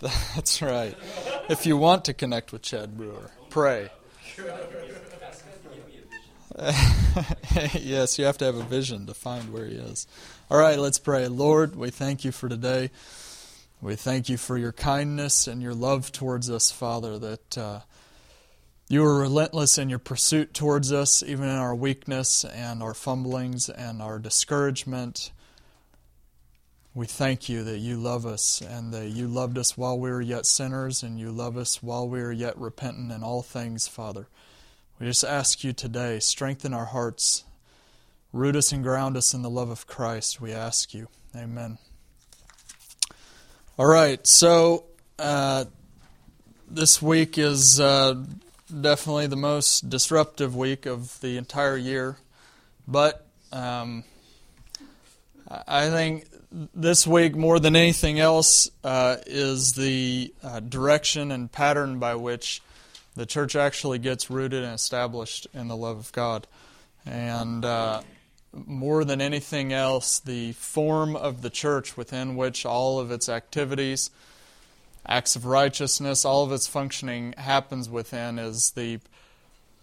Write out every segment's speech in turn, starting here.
That's right. If you want to connect with Chad Brewer, pray. yes, you have to have a vision to find where he is. All right, let's pray. Lord, we thank you for today. We thank you for your kindness and your love towards us, Father, that uh, you are relentless in your pursuit towards us, even in our weakness and our fumblings and our discouragement. We thank you that you love us and that you loved us while we were yet sinners and you love us while we are yet repentant in all things, Father. We just ask you today, strengthen our hearts, root us and ground us in the love of Christ. We ask you. Amen. All right, so uh, this week is uh, definitely the most disruptive week of the entire year, but um, I think this week, more than anything else, uh, is the uh, direction and pattern by which the church actually gets rooted and established in the love of God. And uh, more than anything else, the form of the church within which all of its activities, acts of righteousness, all of its functioning happens within is the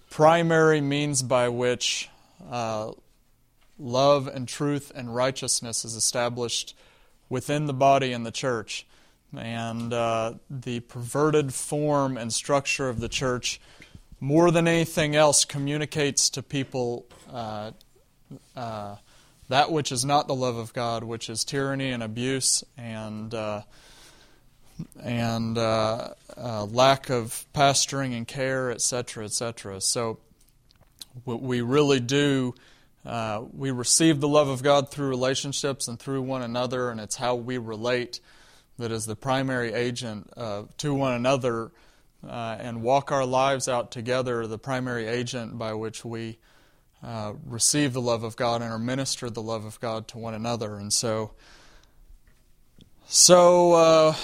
primary means by which uh, love and truth and righteousness is established within the body and the church. And uh, the perverted form and structure of the church, more than anything else, communicates to people uh, uh, that which is not the love of God, which is tyranny and abuse and uh, and uh, uh, lack of pastoring and care, etc., etc. So what we really do. Uh, we receive the love of God through relationships and through one another, and it's how we relate that is the primary agent uh, to one another uh, and walk our lives out together, the primary agent by which we uh, receive the love of God and are ministered the love of God to one another. And so, so uh,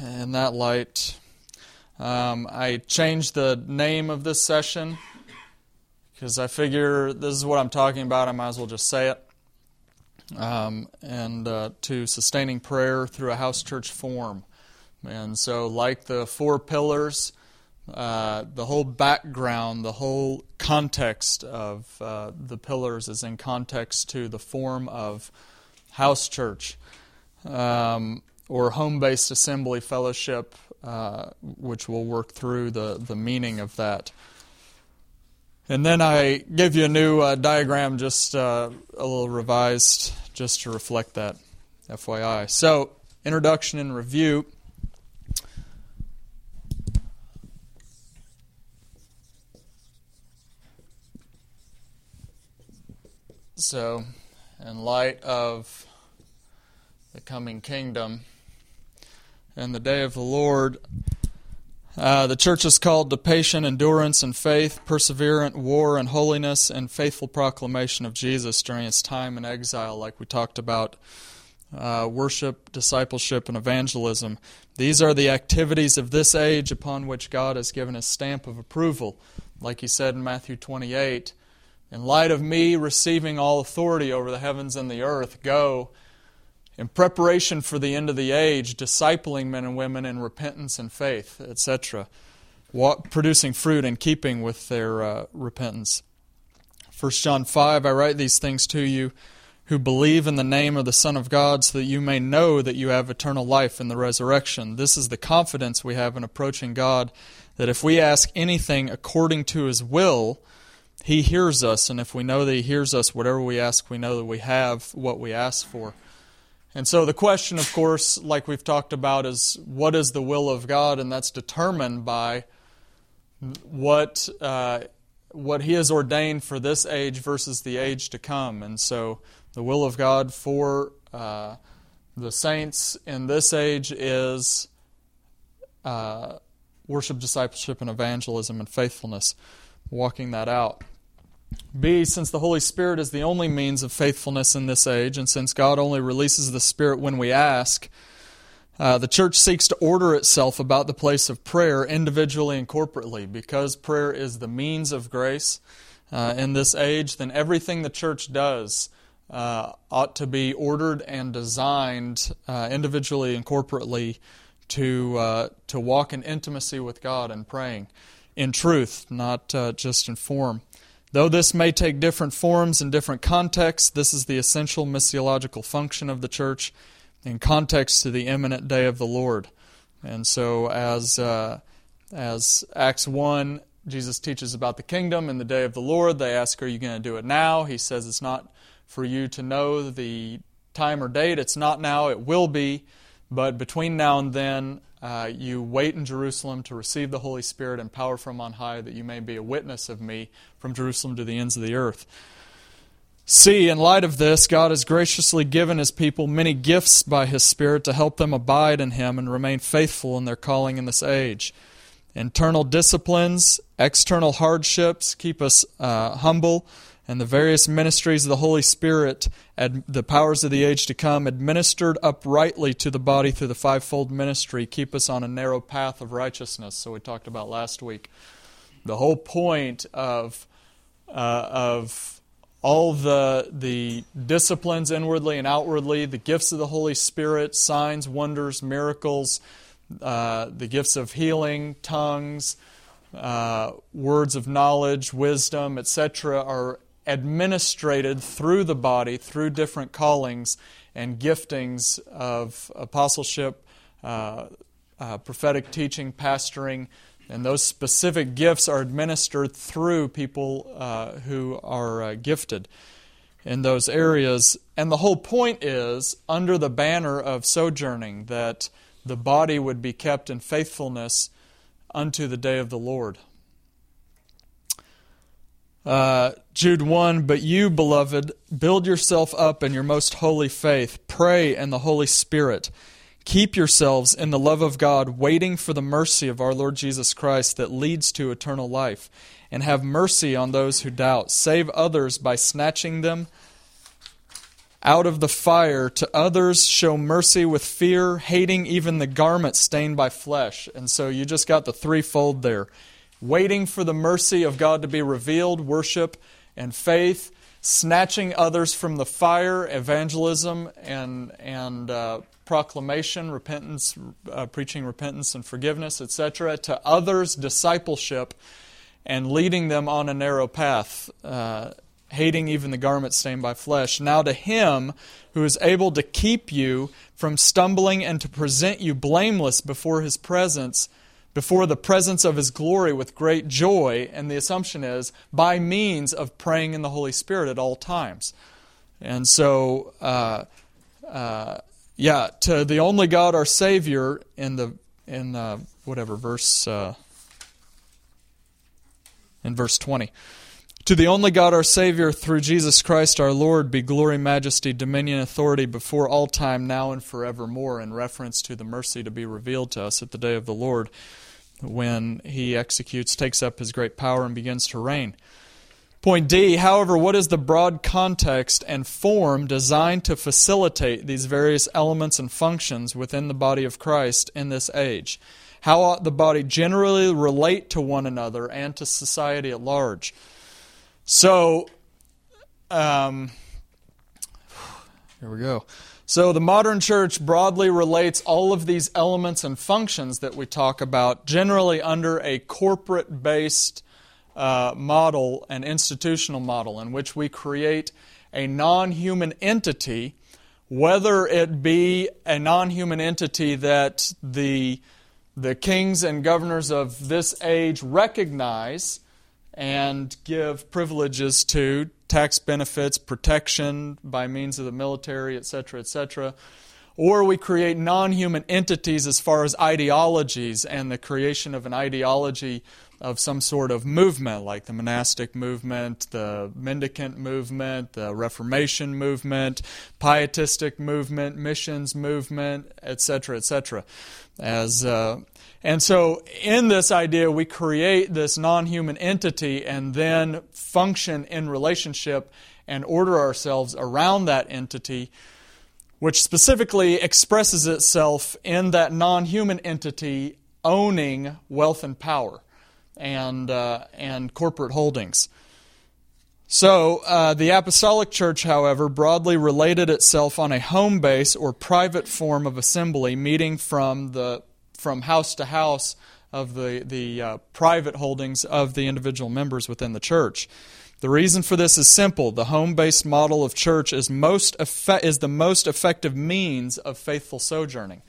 in that light, um, I changed the name of this session because I figure this is what I'm talking about. I might as well just say it. Um, and uh, to sustaining prayer through a house church form. And so, like the four pillars, uh, the whole background, the whole context of uh, the pillars is in context to the form of house church um, or home based assembly fellowship, uh, which will work through the, the meaning of that. And then I give you a new uh, diagram, just uh, a little revised, just to reflect that, FYI. So, introduction and review. So, in light of the coming kingdom and the day of the Lord, uh, the church is called to patient endurance and faith, perseverant war and holiness, and faithful proclamation of Jesus during its time in exile, like we talked about. Uh, worship, discipleship, and evangelism. These are the activities of this age upon which God has given his stamp of approval. Like he said in Matthew 28 in light of me receiving all authority over the heavens and the earth, go in preparation for the end of the age, discipling men and women in repentance and faith, etc., producing fruit in keeping with their uh, repentance. 1 John 5 I write these things to you who believe in the name of the Son of God, so that you may know that you have eternal life in the resurrection. This is the confidence we have in approaching God, that if we ask anything according to his will, he hears us, and if we know that He hears us, whatever we ask, we know that we have what we ask for. And so the question, of course, like we've talked about, is what is the will of God? And that's determined by what, uh, what He has ordained for this age versus the age to come. And so the will of God for uh, the saints in this age is uh, worship, discipleship, and evangelism and faithfulness, walking that out. B, since the Holy Spirit is the only means of faithfulness in this age, and since God only releases the Spirit when we ask, uh, the church seeks to order itself about the place of prayer individually and corporately. Because prayer is the means of grace uh, in this age, then everything the church does uh, ought to be ordered and designed uh, individually and corporately to uh, to walk in intimacy with God and praying in truth, not uh, just in form. Though this may take different forms in different contexts, this is the essential missiological function of the church in context to the imminent day of the Lord. And so, as uh, as Acts one, Jesus teaches about the kingdom and the day of the Lord. They ask, "Are you going to do it now?" He says, "It's not for you to know the time or date. It's not now. It will be." But between now and then, uh, you wait in Jerusalem to receive the Holy Spirit and power from on high, that you may be a witness of me from Jerusalem to the ends of the earth. See, in light of this, God has graciously given His people many gifts by His Spirit to help them abide in Him and remain faithful in their calling in this age. Internal disciplines, external hardships keep us uh, humble and the various ministries of the Holy Spirit, and the powers of the age to come, administered uprightly to the body through the fivefold ministry, keep us on a narrow path of righteousness. So we talked about last week. The whole point of uh, of all the the disciplines inwardly and outwardly, the gifts of the Holy Spirit, signs, wonders, miracles, uh, the gifts of healing, tongues, uh, words of knowledge, wisdom, etc., are administrated through the body, through different callings and giftings of apostleship, uh, uh, prophetic teaching, pastoring, and those specific gifts are administered through people uh, who are uh, gifted in those areas. And the whole point is, under the banner of sojourning, that the body would be kept in faithfulness unto the day of the Lord. Uh, Jude 1 But you, beloved, build yourself up in your most holy faith, pray in the Holy Spirit. Keep yourselves in the love of God, waiting for the mercy of our Lord Jesus Christ that leads to eternal life. And have mercy on those who doubt. Save others by snatching them out of the fire. To others, show mercy with fear, hating even the garment stained by flesh. And so you just got the threefold there waiting for the mercy of God to be revealed, worship and faith, snatching others from the fire, evangelism and and uh, proclamation, repentance, uh, preaching repentance and forgiveness, etc. To others, discipleship, and leading them on a narrow path. Uh, hating even the garment stained by flesh. Now to him who is able to keep you from stumbling and to present you blameless before his presence before the presence of His glory with great joy, and the assumption is by means of praying in the Holy Spirit at all times. And so, uh, uh, yeah, to the only God, our Savior, in the in uh, whatever verse uh, in verse twenty. To the only God, our Savior, through Jesus Christ our Lord, be glory, majesty, dominion, authority before all time, now and forevermore, in reference to the mercy to be revealed to us at the day of the Lord when he executes, takes up his great power, and begins to reign. Point D, however, what is the broad context and form designed to facilitate these various elements and functions within the body of Christ in this age? How ought the body generally relate to one another and to society at large? So, um, here we go. So, the modern church broadly relates all of these elements and functions that we talk about generally under a corporate based uh, model, an institutional model, in which we create a non human entity, whether it be a non human entity that the, the kings and governors of this age recognize and give privileges to tax benefits, protection by means of the military, etc., etc. Or we create non human entities as far as ideologies and the creation of an ideology of some sort of movement, like the monastic movement, the mendicant movement, the Reformation movement, pietistic movement, missions movement, etc., etc. As uh, and so, in this idea, we create this non human entity and then function in relationship and order ourselves around that entity, which specifically expresses itself in that non human entity owning wealth and power and, uh, and corporate holdings. So, uh, the Apostolic Church, however, broadly related itself on a home base or private form of assembly, meeting from the from house to house of the the uh, private holdings of the individual members within the church. The reason for this is simple: the home-based model of church is most effe- is the most effective means of faithful sojourning.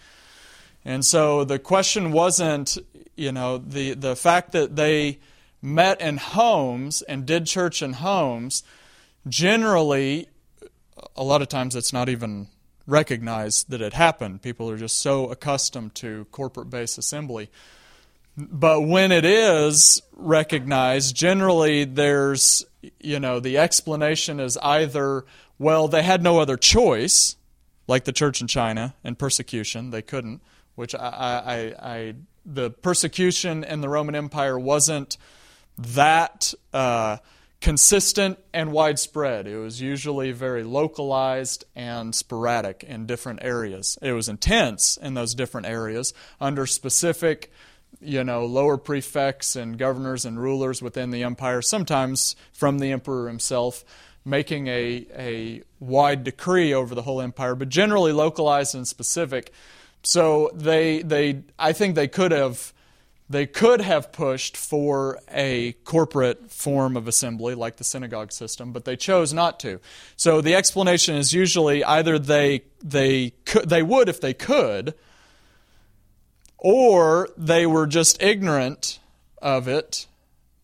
And so the question wasn't, you know, the the fact that they met in homes and did church in homes, generally, a lot of times it's not even recognized that it happened. People are just so accustomed to corporate based assembly. But when it is recognized, generally there's, you know, the explanation is either, well, they had no other choice, like the church in China and persecution, they couldn't, which I, I, I the persecution in the Roman Empire wasn't that uh, consistent and widespread. It was usually very localized and sporadic in different areas. It was intense in those different areas under specific, you know, lower prefects and governors and rulers within the empire, sometimes from the emperor himself. Making a, a wide decree over the whole empire, but generally localized and specific. So they, they, I think they could have they could have pushed for a corporate form of assembly like the synagogue system, but they chose not to. So the explanation is usually either they they could, they would if they could, or they were just ignorant of it,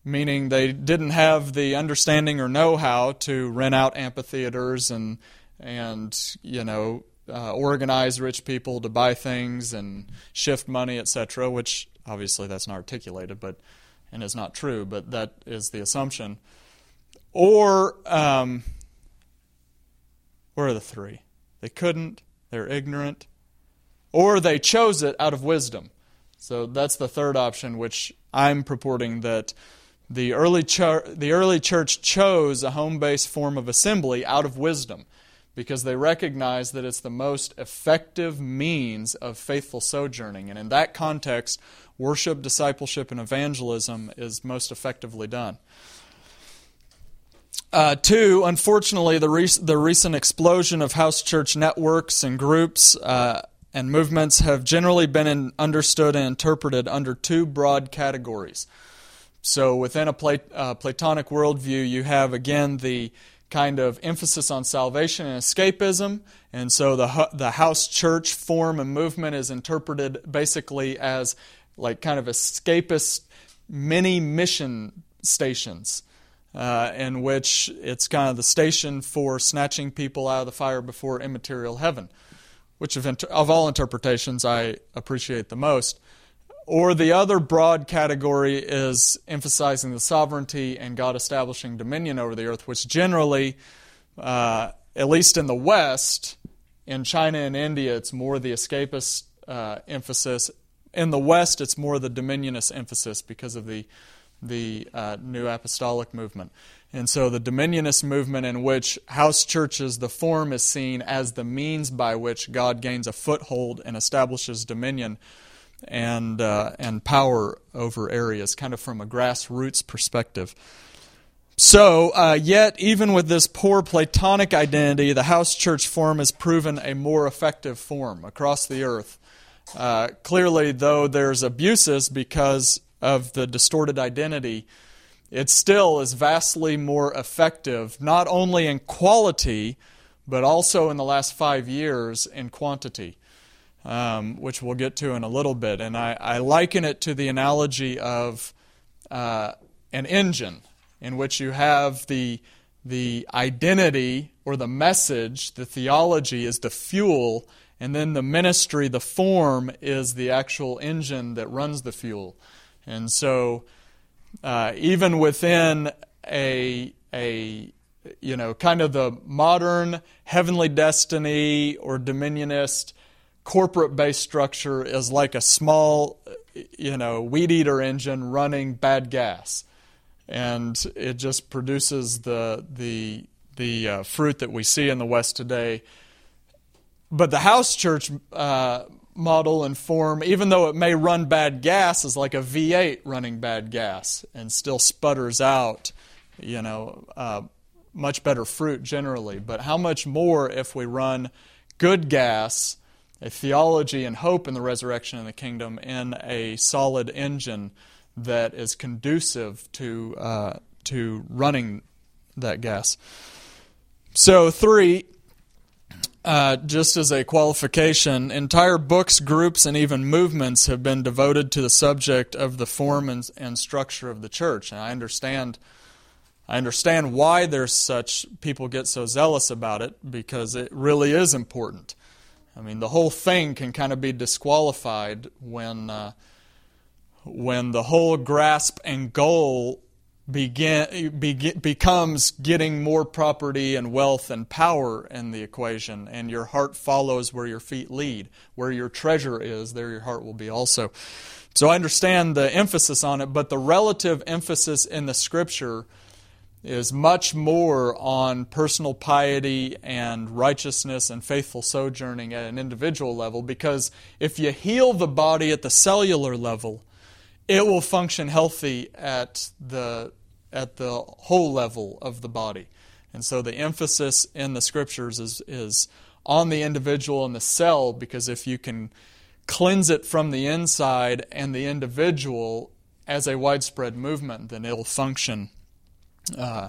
meaning they didn't have the understanding or know-how to rent out amphitheaters and and you know uh, organize rich people to buy things and shift money, etc., which Obviously, that's not articulated, but and is not true, but that is the assumption. Or, um, where are the three? They couldn't, they're ignorant, or they chose it out of wisdom. So that's the third option, which I'm purporting that the early, the early church chose a home based form of assembly out of wisdom because they recognize that it's the most effective means of faithful sojourning. And in that context, worship, discipleship, and evangelism is most effectively done. Uh, two, unfortunately, the, the recent explosion of house church networks and groups uh, and movements have generally been in, understood and interpreted under two broad categories. So, within a uh, Platonic worldview, you have again the kind of emphasis on salvation and escapism. And so the, the house church form and movement is interpreted basically as like kind of escapist mini mission stations. Uh, in which it's kind of the station for snatching people out of the fire before immaterial heaven, which of, inter- of all interpretations I appreciate the most. Or the other broad category is emphasizing the sovereignty and God establishing dominion over the earth, which generally, uh, at least in the West, in China and India, it's more the escapist uh, emphasis. In the West, it's more the dominionist emphasis because of the the uh, new apostolic movement. And so the dominionist movement, in which house churches, the form is seen as the means by which God gains a foothold and establishes dominion and, uh, and power over areas, kind of from a grassroots perspective. So, uh, yet, even with this poor Platonic identity, the house church form has proven a more effective form across the earth. Uh, clearly, though there's abuses because of the distorted identity, it still is vastly more effective, not only in quality, but also in the last five years in quantity um, which we'll get to in a little bit. And I, I liken it to the analogy of uh, an engine in which you have the, the identity or the message, the theology is the fuel, and then the ministry, the form, is the actual engine that runs the fuel. And so, uh, even within a, a you know, kind of the modern heavenly destiny or dominionist corporate based structure is like a small, you know, weed eater engine running bad gas. And it just produces the, the, the uh, fruit that we see in the West today. But the house church uh, model and form, even though it may run bad gas, is like a V8 running bad gas and still sputters out, you know, uh, much better fruit generally. But how much more if we run good gas, a theology and hope in the resurrection and the kingdom, in a solid engine that is conducive to uh, to running that gas. So three, uh, just as a qualification, entire books, groups, and even movements have been devoted to the subject of the form and, and structure of the church. And I understand, I understand why there's such people get so zealous about it because it really is important. I mean, the whole thing can kind of be disqualified when uh, when the whole grasp and goal begin, becomes getting more property and wealth and power in the equation, and your heart follows where your feet lead. Where your treasure is, there your heart will be also. So I understand the emphasis on it, but the relative emphasis in the scripture is much more on personal piety and righteousness and faithful sojourning at an individual level because if you heal the body at the cellular level, it will function healthy at the at the whole level of the body. And so the emphasis in the scriptures is is on the individual and the cell because if you can cleanse it from the inside and the individual as a widespread movement, then it'll function uh,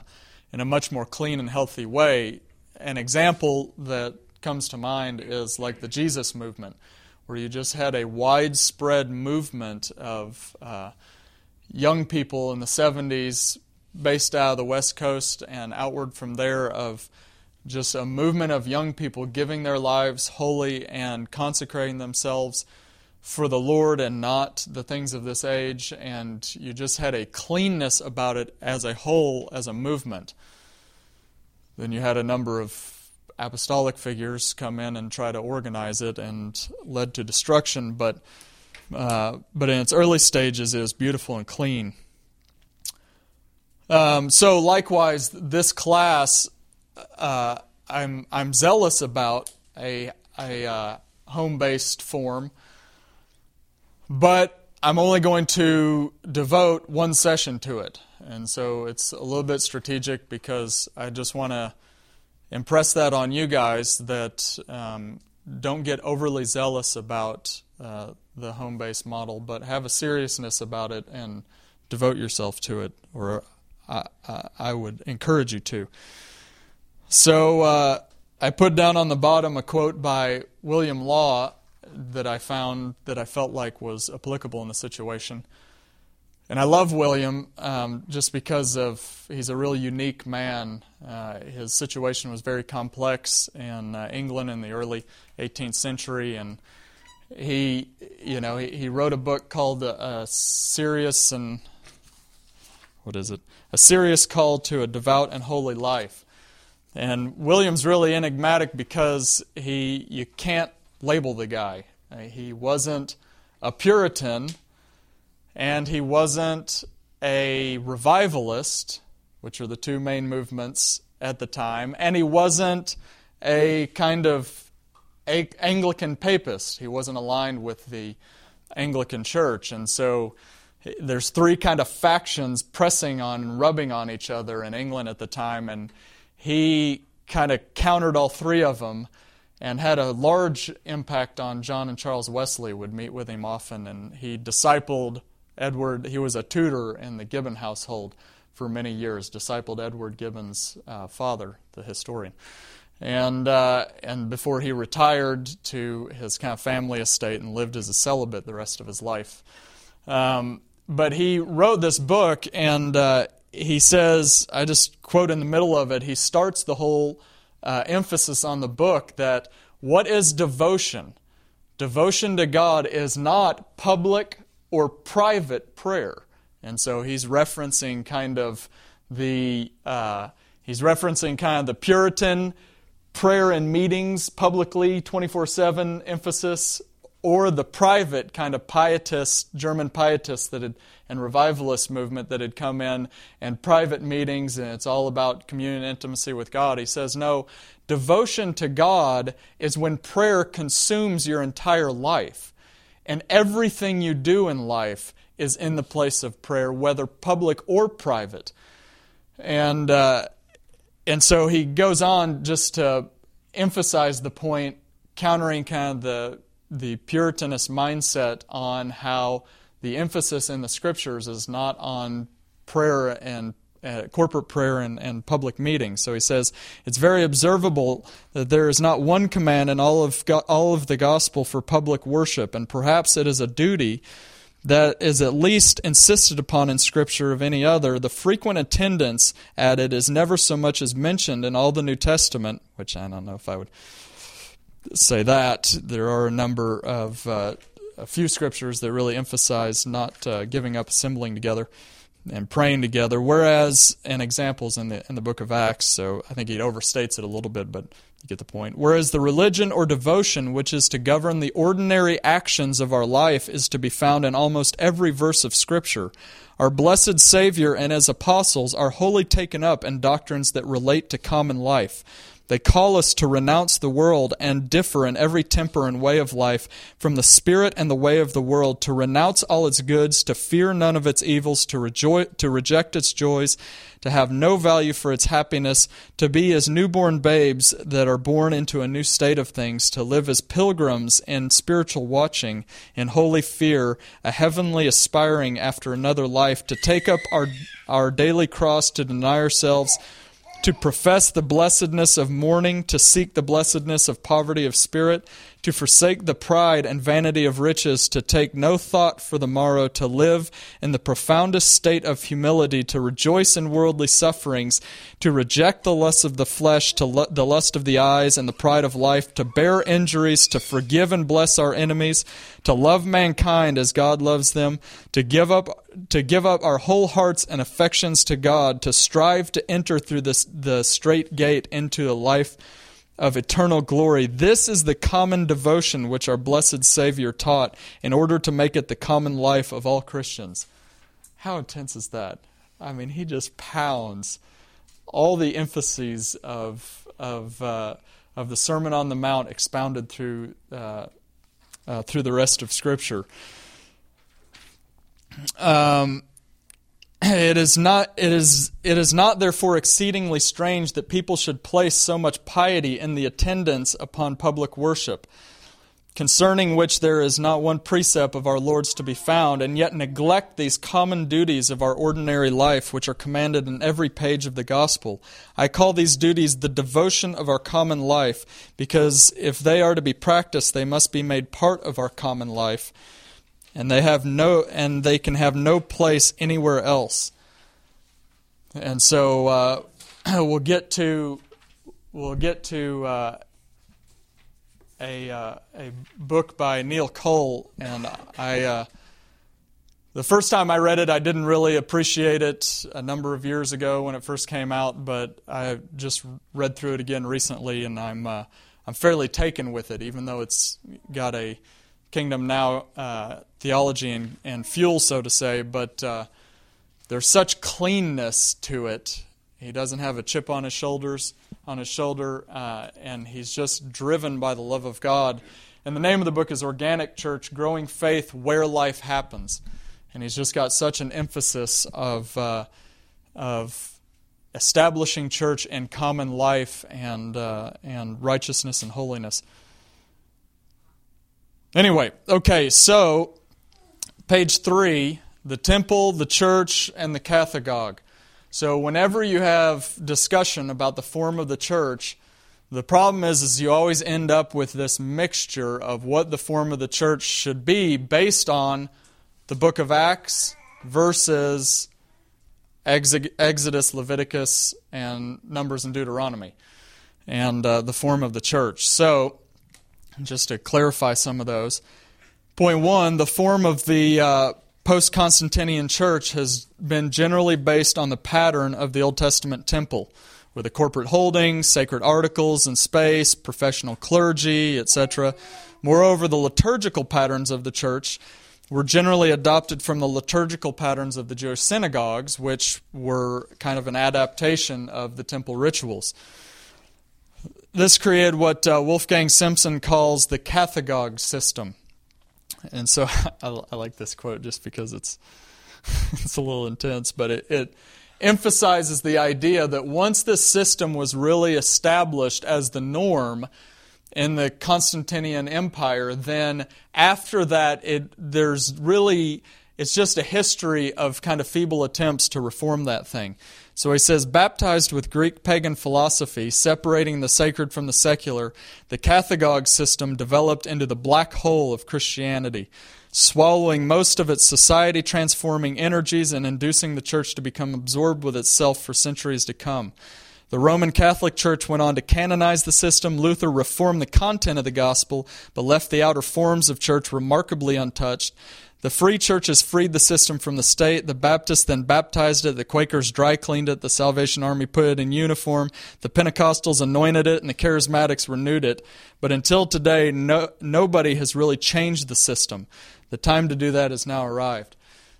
in a much more clean and healthy way. An example that comes to mind is like the Jesus movement where you just had a widespread movement of uh, young people in the 70s based out of the West Coast and outward from there of just a movement of young people giving their lives wholly and consecrating themselves for the Lord and not the things of this age. And you just had a cleanness about it as a whole, as a movement. Then you had a number of apostolic figures come in and try to organize it and led to destruction, but, uh, but in its early stages, it was beautiful and clean. Um, so, likewise, this class, uh, I'm, I'm zealous about a, a uh, home based form, but I'm only going to devote one session to it. And so it's a little bit strategic because I just want to impress that on you guys that um, don't get overly zealous about uh, the home based model, but have a seriousness about it and devote yourself to it, or I, I, would encourage you to. So uh, I put down on the bottom a quote by William Law that I found that I felt like was applicable in the situation. And I love William um, just because of he's a really unique man. Uh, his situation was very complex in uh, England in the early 18th century, and he, you know, he, he wrote a book called uh, "Serious and what is it? A Serious Call to a Devout and Holy Life." And William's really enigmatic because he you can't label the guy. Uh, he wasn't a Puritan and he wasn't a revivalist, which are the two main movements at the time, and he wasn't a kind of Anglican papist. He wasn't aligned with the Anglican Church, and so there's three kind of factions pressing on and rubbing on each other in England at the time, and he kind of countered all three of them and had a large impact on John and Charles Wesley. Would meet with him often, and he discipled Edward, he was a tutor in the Gibbon household for many years, discipled Edward Gibbon's uh, father, the historian. And, uh, and before he retired to his kind of family estate and lived as a celibate the rest of his life. Um, but he wrote this book, and uh, he says, I just quote in the middle of it, he starts the whole uh, emphasis on the book that what is devotion? Devotion to God is not public or private prayer. And so he's referencing kind of the uh, he's referencing kind of the Puritan prayer and meetings publicly 24/7 emphasis or the private kind of pietist German pietist that had and revivalist movement that had come in and private meetings and it's all about communion intimacy with God. He says no, devotion to God is when prayer consumes your entire life. And everything you do in life is in the place of prayer, whether public or private. And, uh, and so he goes on just to emphasize the point, countering kind of the the Puritanist mindset on how the emphasis in the scriptures is not on prayer and uh, corporate prayer and, and public meetings. So he says it's very observable that there is not one command in all of go- all of the gospel for public worship, and perhaps it is a duty that is at least insisted upon in Scripture of any other. The frequent attendance at it is never so much as mentioned in all the New Testament, which I don't know if I would say that. There are a number of uh, a few scriptures that really emphasize not uh, giving up assembling together and praying together, whereas, and examples in the, in the book of Acts, so I think he overstates it a little bit, but you get the point. Whereas the religion or devotion which is to govern the ordinary actions of our life is to be found in almost every verse of Scripture. Our blessed Savior and as apostles are wholly taken up in doctrines that relate to common life they call us to renounce the world and differ in every temper and way of life from the spirit and the way of the world, to renounce all its goods, to fear none of its evils, to, to reject its joys, to have no value for its happiness, to be as newborn babes that are born into a new state of things, to live as pilgrims in spiritual watching, in holy fear, a heavenly aspiring after another life, to take up our, our daily cross, to deny ourselves to profess the blessedness of mourning, to seek the blessedness of poverty of spirit, to forsake the pride and vanity of riches, to take no thought for the morrow, to live in the profoundest state of humility, to rejoice in worldly sufferings, to reject the lust of the flesh, to the lust of the eyes, and the pride of life, to bear injuries, to forgive and bless our enemies, to love mankind as God loves them, to give up to give up our whole hearts and affections to God, to strive to enter through this, the straight gate into a life of eternal glory. This is the common devotion which our blessed Savior taught in order to make it the common life of all Christians. How intense is that? I mean, he just pounds all the emphases of, of, uh, of the Sermon on the Mount expounded through, uh, uh, through the rest of Scripture. Um, it is not it is it is not therefore exceedingly strange that people should place so much piety in the attendance upon public worship concerning which there is not one precept of our Lord's to be found, and yet neglect these common duties of our ordinary life, which are commanded in every page of the gospel. I call these duties the devotion of our common life, because if they are to be practiced, they must be made part of our common life and they have no and they can have no place anywhere else. And so uh, we'll get to we'll get to uh, a uh, a book by Neil Cole, and I. Uh, the first time I read it, I didn't really appreciate it a number of years ago when it first came out, but I just read through it again recently, and I'm uh, I'm fairly taken with it, even though it's got a Kingdom Now uh, theology and, and, fuel, so to say, but uh, there's such cleanness to it. He doesn't have a chip on his shoulders, on his shoulder, uh, and he's just driven by the love of God. And the name of the book is Organic Church: Growing Faith Where Life Happens. And he's just got such an emphasis of uh, of establishing church and common life and uh, and righteousness and holiness. Anyway, okay, so page three the temple, the church, and the cathegogue. So, whenever you have discussion about the form of the church, the problem is, is you always end up with this mixture of what the form of the church should be based on the book of Acts versus Exodus, Leviticus, and Numbers and Deuteronomy, and uh, the form of the church. So, just to clarify some of those. Point one the form of the uh, post Constantinian church has been generally based on the pattern of the Old Testament temple, with the corporate holdings, sacred articles and space, professional clergy, etc. Moreover, the liturgical patterns of the church were generally adopted from the liturgical patterns of the Jewish synagogues, which were kind of an adaptation of the temple rituals. This created what uh, Wolfgang Simson calls the cathegogue system. And so I, I, like this quote just because it's it's a little intense, but it, it emphasizes the idea that once this system was really established as the norm in the Constantinian Empire, then after that, it, there's really, it's just a history of kind of feeble attempts to reform that thing. So he says, baptized with Greek pagan philosophy, separating the sacred from the secular, the Cathegogue system developed into the black hole of Christianity swallowing most of its society transforming energies and inducing the church to become absorbed with itself for centuries to come. The Roman Catholic Church went on to canonize the system. Luther reformed the content of the gospel, but left the outer forms of church remarkably untouched. The free churches freed the system from the state. The Baptists then baptized it. The Quakers dry cleaned it. The Salvation Army put it in uniform. The Pentecostals anointed it, and the Charismatics renewed it. But until today, no, nobody has really changed the system. The time to do that has now arrived.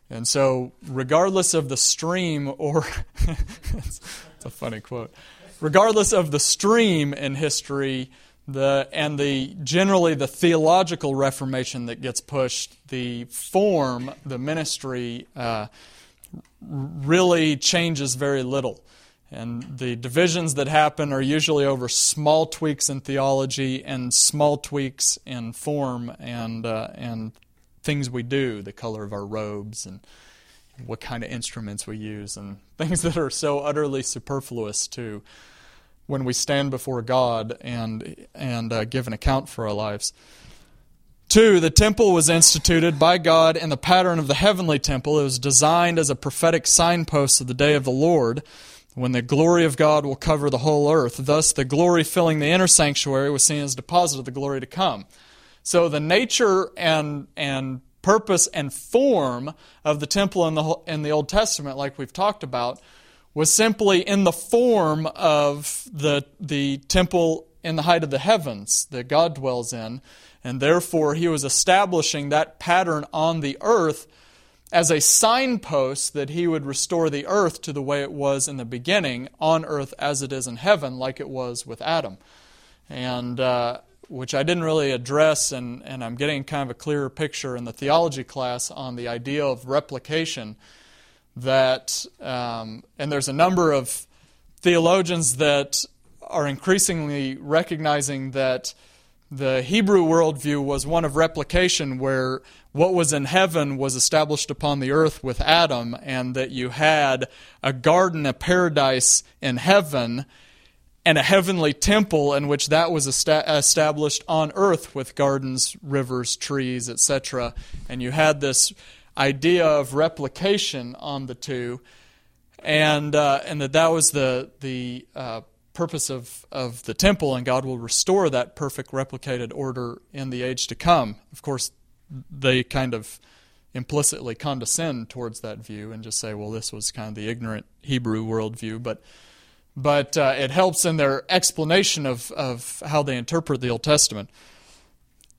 And so, regardless of the stream, or it's, a funny quote, regardless of the stream in history, the and the generally the theological reformation that gets pushed, the form, the ministry, uh, really changes very little. And the divisions that happen are usually over small tweaks in theology and small tweaks in form and uh, and things we do, the color of our robes, and what kind of instruments we use, and things that are so utterly superfluous to when we stand before God and and uh, give an account for our lives. Two, the temple was instituted by God in the pattern of the heavenly temple. It was designed as a prophetic signpost of the day of the Lord, when the glory of God will cover the whole earth. Thus, the glory filling the inner sanctuary was seen as a deposit of the glory to come. So the nature and and purpose and form of the temple in the in the Old Testament, like we've talked about, was simply in the form of the the temple in the height of the heavens that God dwells in, and therefore He was establishing that pattern on the earth as a signpost that He would restore the earth to the way it was in the beginning, on earth as it is in heaven, like it was with Adam. And uh, which I didn't really address, and, and I'm getting kind of a clearer picture in the theology class on the idea of replication. That, um, and there's a number of theologians that are increasingly recognizing that the Hebrew worldview was one of replication, where what was in heaven was established upon the earth with Adam, and that you had a garden, a paradise in heaven and a heavenly temple in which that was established on earth with gardens, rivers, trees, etc. And you had this idea of replication on the two, and uh, and that that was the the uh, purpose of of the temple, and God will restore that perfect replicated order in the age to come. Of course, they kind of implicitly condescend towards that view and just say, well, this was kind of the ignorant Hebrew worldview, but but uh, it helps in their explanation of, of how they interpret the Old Testament.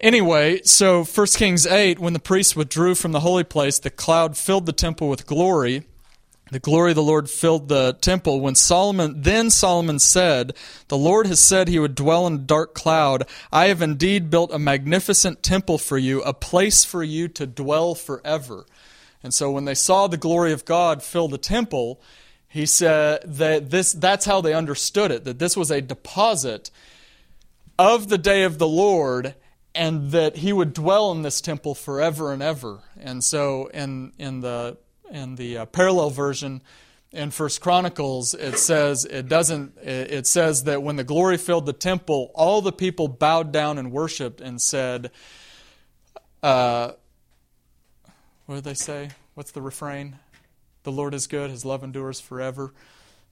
Anyway, so 1 Kings 8, when the priests withdrew from the holy place, the cloud filled the temple with glory. The glory of the Lord filled the temple. When Solomon, then Solomon said, The Lord has said he would dwell in a dark cloud. I have indeed built a magnificent temple for you, a place for you to dwell forever. And so when they saw the glory of God fill the temple, he said that this, that's how they understood it, that this was a deposit of the day of the Lord and that he would dwell in this temple forever and ever. And so in, in the, in the uh, parallel version, in First Chronicles, it says it doesn't. It says that when the glory filled the temple, all the people bowed down and worshipped and said, uh, "What did they say? What's the refrain? the Lord is good, his love endures forever.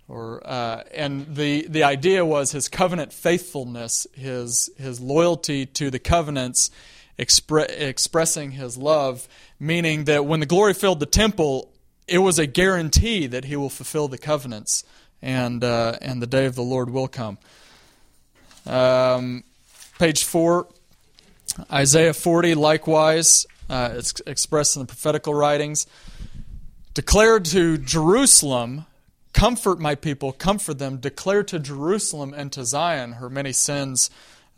Or, uh, and the, the idea was his covenant faithfulness, his, his loyalty to the covenants, expre- expressing his love, meaning that when the glory filled the temple, it was a guarantee that he will fulfill the covenants and, uh, and the day of the Lord will come. Um, page 4, Isaiah 40, likewise, uh, it's expressed in the prophetical writings declared to Jerusalem, Comfort my people, comfort them. Declare to Jerusalem and to Zion her many sins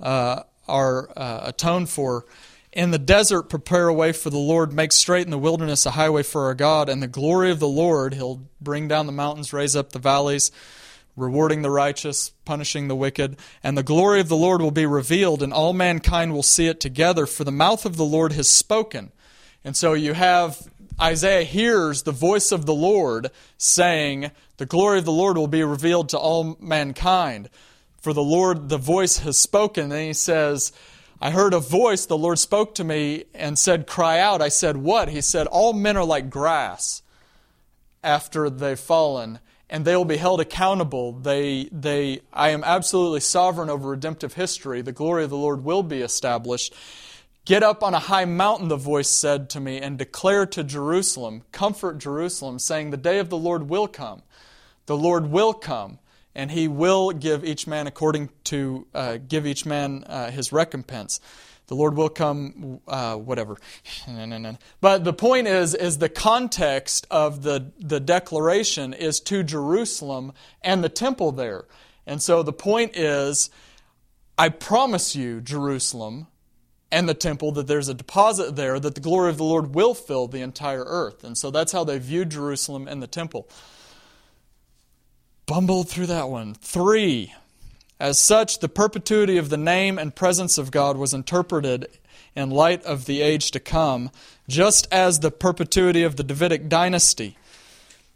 uh, are uh, atoned for. In the desert, prepare a way for the Lord. Make straight in the wilderness a highway for our God. And the glory of the Lord, He'll bring down the mountains, raise up the valleys, rewarding the righteous, punishing the wicked. And the glory of the Lord will be revealed, and all mankind will see it together, for the mouth of the Lord has spoken. And so you have Isaiah hears the voice of the Lord saying, The glory of the Lord will be revealed to all mankind. For the Lord, the voice has spoken. And he says, I heard a voice, the Lord spoke to me and said, Cry out. I said, What? He said, All men are like grass after they've fallen, and they will be held accountable. They, they, I am absolutely sovereign over redemptive history. The glory of the Lord will be established. Get up on a high mountain, the voice said to me, and declare to Jerusalem, comfort Jerusalem, saying, The day of the Lord will come. The Lord will come, and he will give each man according to, uh, give each man uh, his recompense. The Lord will come, uh, whatever. but the point is, is the context of the, the declaration is to Jerusalem and the temple there. And so the point is, I promise you, Jerusalem, and the temple, that there's a deposit there, that the glory of the Lord will fill the entire earth. And so that's how they viewed Jerusalem and the temple. Bumbled through that one. Three. As such, the perpetuity of the name and presence of God was interpreted in light of the age to come, just as the perpetuity of the Davidic dynasty.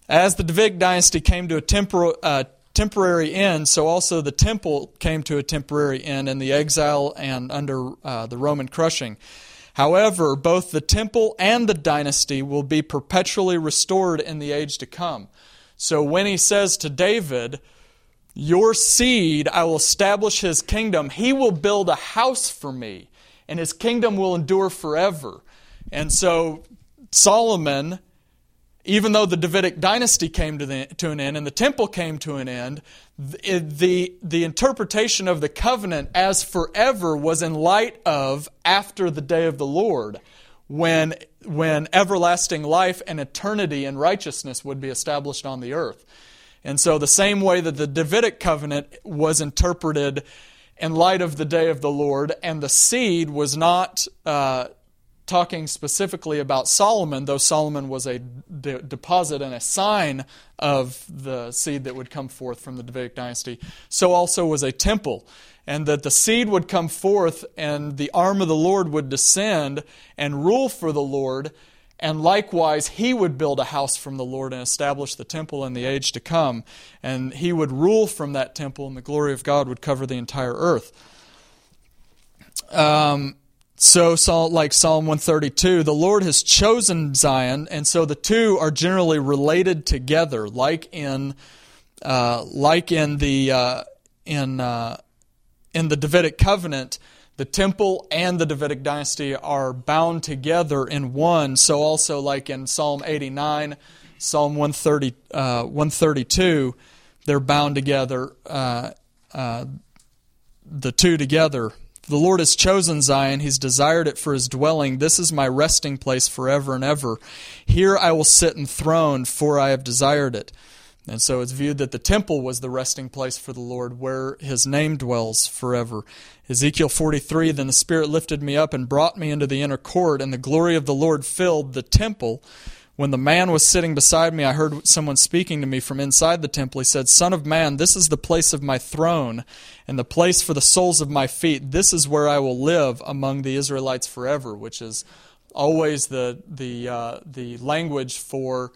As the Davidic dynasty came to a temporal, uh, temporary end, so also the temple came to a temporary end in the exile and under uh, the Roman crushing. However, both the temple and the dynasty will be perpetually restored in the age to come. So when he says to David, Your seed, I will establish his kingdom, he will build a house for me, and his kingdom will endure forever. And so Solomon even though the Davidic dynasty came to, the, to an end and the temple came to an end, the, the, the interpretation of the covenant as forever was in light of after the day of the Lord, when, when everlasting life and eternity and righteousness would be established on the earth. And so, the same way that the Davidic covenant was interpreted in light of the day of the Lord, and the seed was not. Uh, talking specifically about Solomon, though Solomon was a de- deposit and a sign of the seed that would come forth from the Davidic dynasty, so also was a temple. And that the seed would come forth and the arm of the Lord would descend and rule for the Lord. And likewise, he would build a house from the Lord and establish the temple in the age to come. And he would rule from that temple, and the glory of God would cover the entire earth. Um, so, like Psalm 132, the Lord has chosen Zion, and so the two are generally related together, like in, uh, like in the uh, in uh, in the Davidic covenant. The temple and the Davidic dynasty are bound together in one. So, also like in Psalm 89, Psalm 130, uh, 132, they're bound together. Uh, uh, the two together the Lord has chosen Zion. He's desired it for his dwelling. This is my resting place forever and ever. Here I will sit enthroned, for I have desired it. And so it's viewed that the temple was the resting place for the Lord, where his name dwells forever. Ezekiel 43 Then the Spirit lifted me up and brought me into the inner court, and the glory of the Lord filled the temple. When the man was sitting beside me, I heard someone speaking to me from inside the temple. He said, Son of man, this is the place of my throne and the place for the soles of my feet. This is where I will live among the Israelites forever, which is always the, the, uh, the language for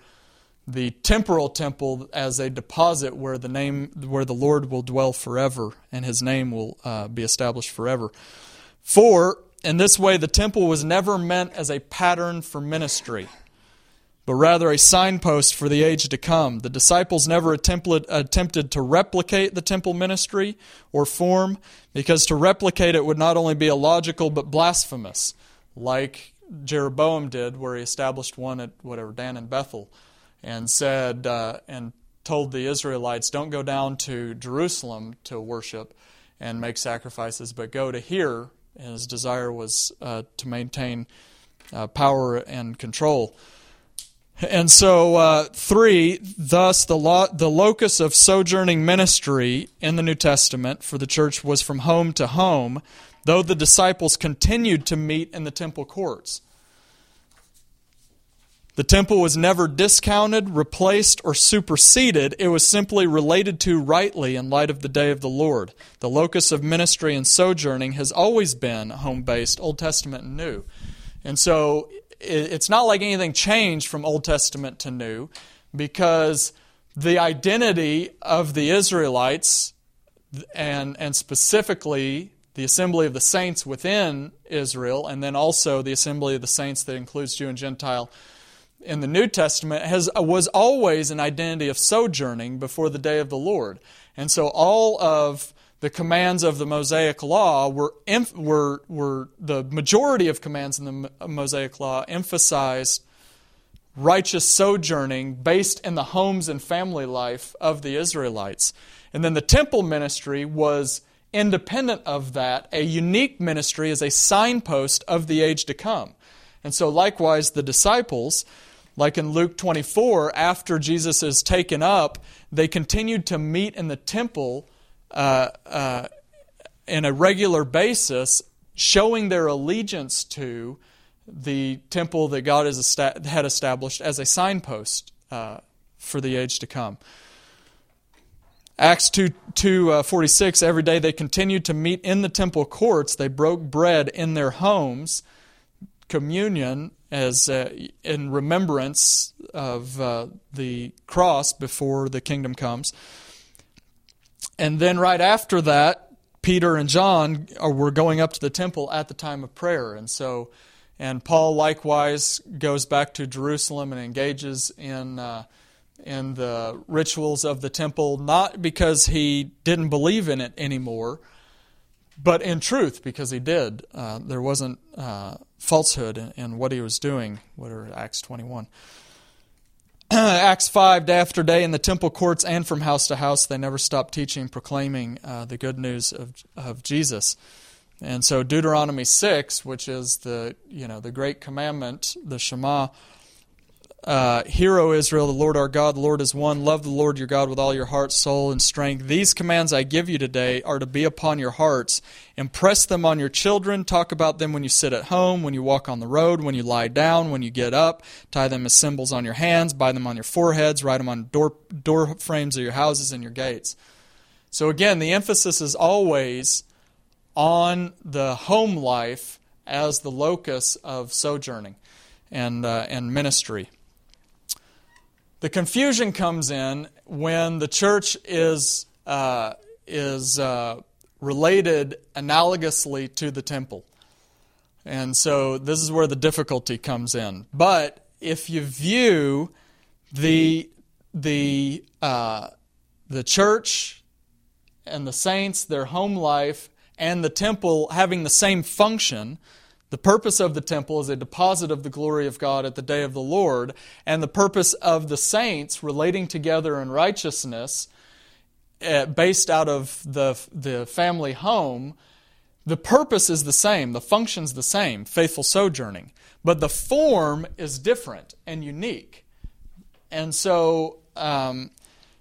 the temporal temple as a deposit where the name where the Lord will dwell forever and his name will uh, be established forever. For in this way the temple was never meant as a pattern for ministry but rather a signpost for the age to come. The disciples never attempted, to replicate the temple ministry or form, because to replicate it would not only be illogical but blasphemous, like Jeroboam did, where he established one at whatever Dan and Bethel, and said uh, and told the Israelites, "Don't go down to Jerusalem to worship and make sacrifices, but go to here." And his desire was uh, to maintain uh, power and control. And so, uh, three, thus the, lo- the locus of sojourning ministry in the New Testament for the church was from home to home. though the disciples continued to meet in the temple courts. The temple was never discounted, replaced, or superseded. It was simply related to rightly in light of the day of the Lord. The locus of ministry and sojourning has always been home based, Old Testament and New. And so it's not like anything changed from Old Testament to New because the identity of the Israelites and, and specifically the assembly of the saints within Israel, and then also the assembly of the saints that includes Jew and Gentile in the New Testament has, was always an identity of sojourning before the day of the Lord. And so all of the commands of the Mosaic Law were, were, were the majority of commands in the Mosaic Law emphasized righteous sojourning based in the homes and family life of the Israelites. And then the temple ministry was independent of that, a unique ministry as a signpost of the age to come. And so, likewise, the disciples like in Luke 24, after Jesus is taken up, they continued to meet in the temple uh, uh, in a regular basis, showing their allegiance to the temple that God has had established as a signpost uh, for the age to come. Acts 2, 2 uh, 46, every day they continued to meet in the temple courts. They broke bread in their homes, communion, as uh, in remembrance of uh, the cross before the kingdom comes. And then right after that, Peter and John are, were going up to the temple at the time of prayer. And so, and Paul likewise goes back to Jerusalem and engages in, uh, in the rituals of the temple, not because he didn't believe in it anymore, but in truth, because he did. Uh, there wasn't uh, falsehood in, in, what he was doing. What are Acts 21? Acts 5, day after day, in the temple courts and from house to house, they never stopped teaching, proclaiming uh, the good news of, of Jesus. And so Deuteronomy 6, which is the, you know, the great commandment, the Shema, uh, Hear, O Israel, the Lord our God, the Lord is one. Love the Lord your God with all your heart, soul, and strength. These commands I give you today are to be upon your hearts. Impress them on your children. Talk about them when you sit at home, when you walk on the road, when you lie down, when you get up. Tie them as symbols on your hands. Bind them on your foreheads. Write them on door, door frames of your houses and your gates. So again, the emphasis is always on the home life as the locus of sojourning and, uh, and ministry. The confusion comes in when the church is, uh, is uh, related analogously to the temple. And so this is where the difficulty comes in. But if you view the, the, uh, the church and the saints, their home life, and the temple having the same function, the purpose of the temple is a deposit of the glory of God at the day of the Lord, and the purpose of the saints relating together in righteousness, uh, based out of the, the family home, the purpose is the same, the function's the same, faithful sojourning, but the form is different and unique. And so, um,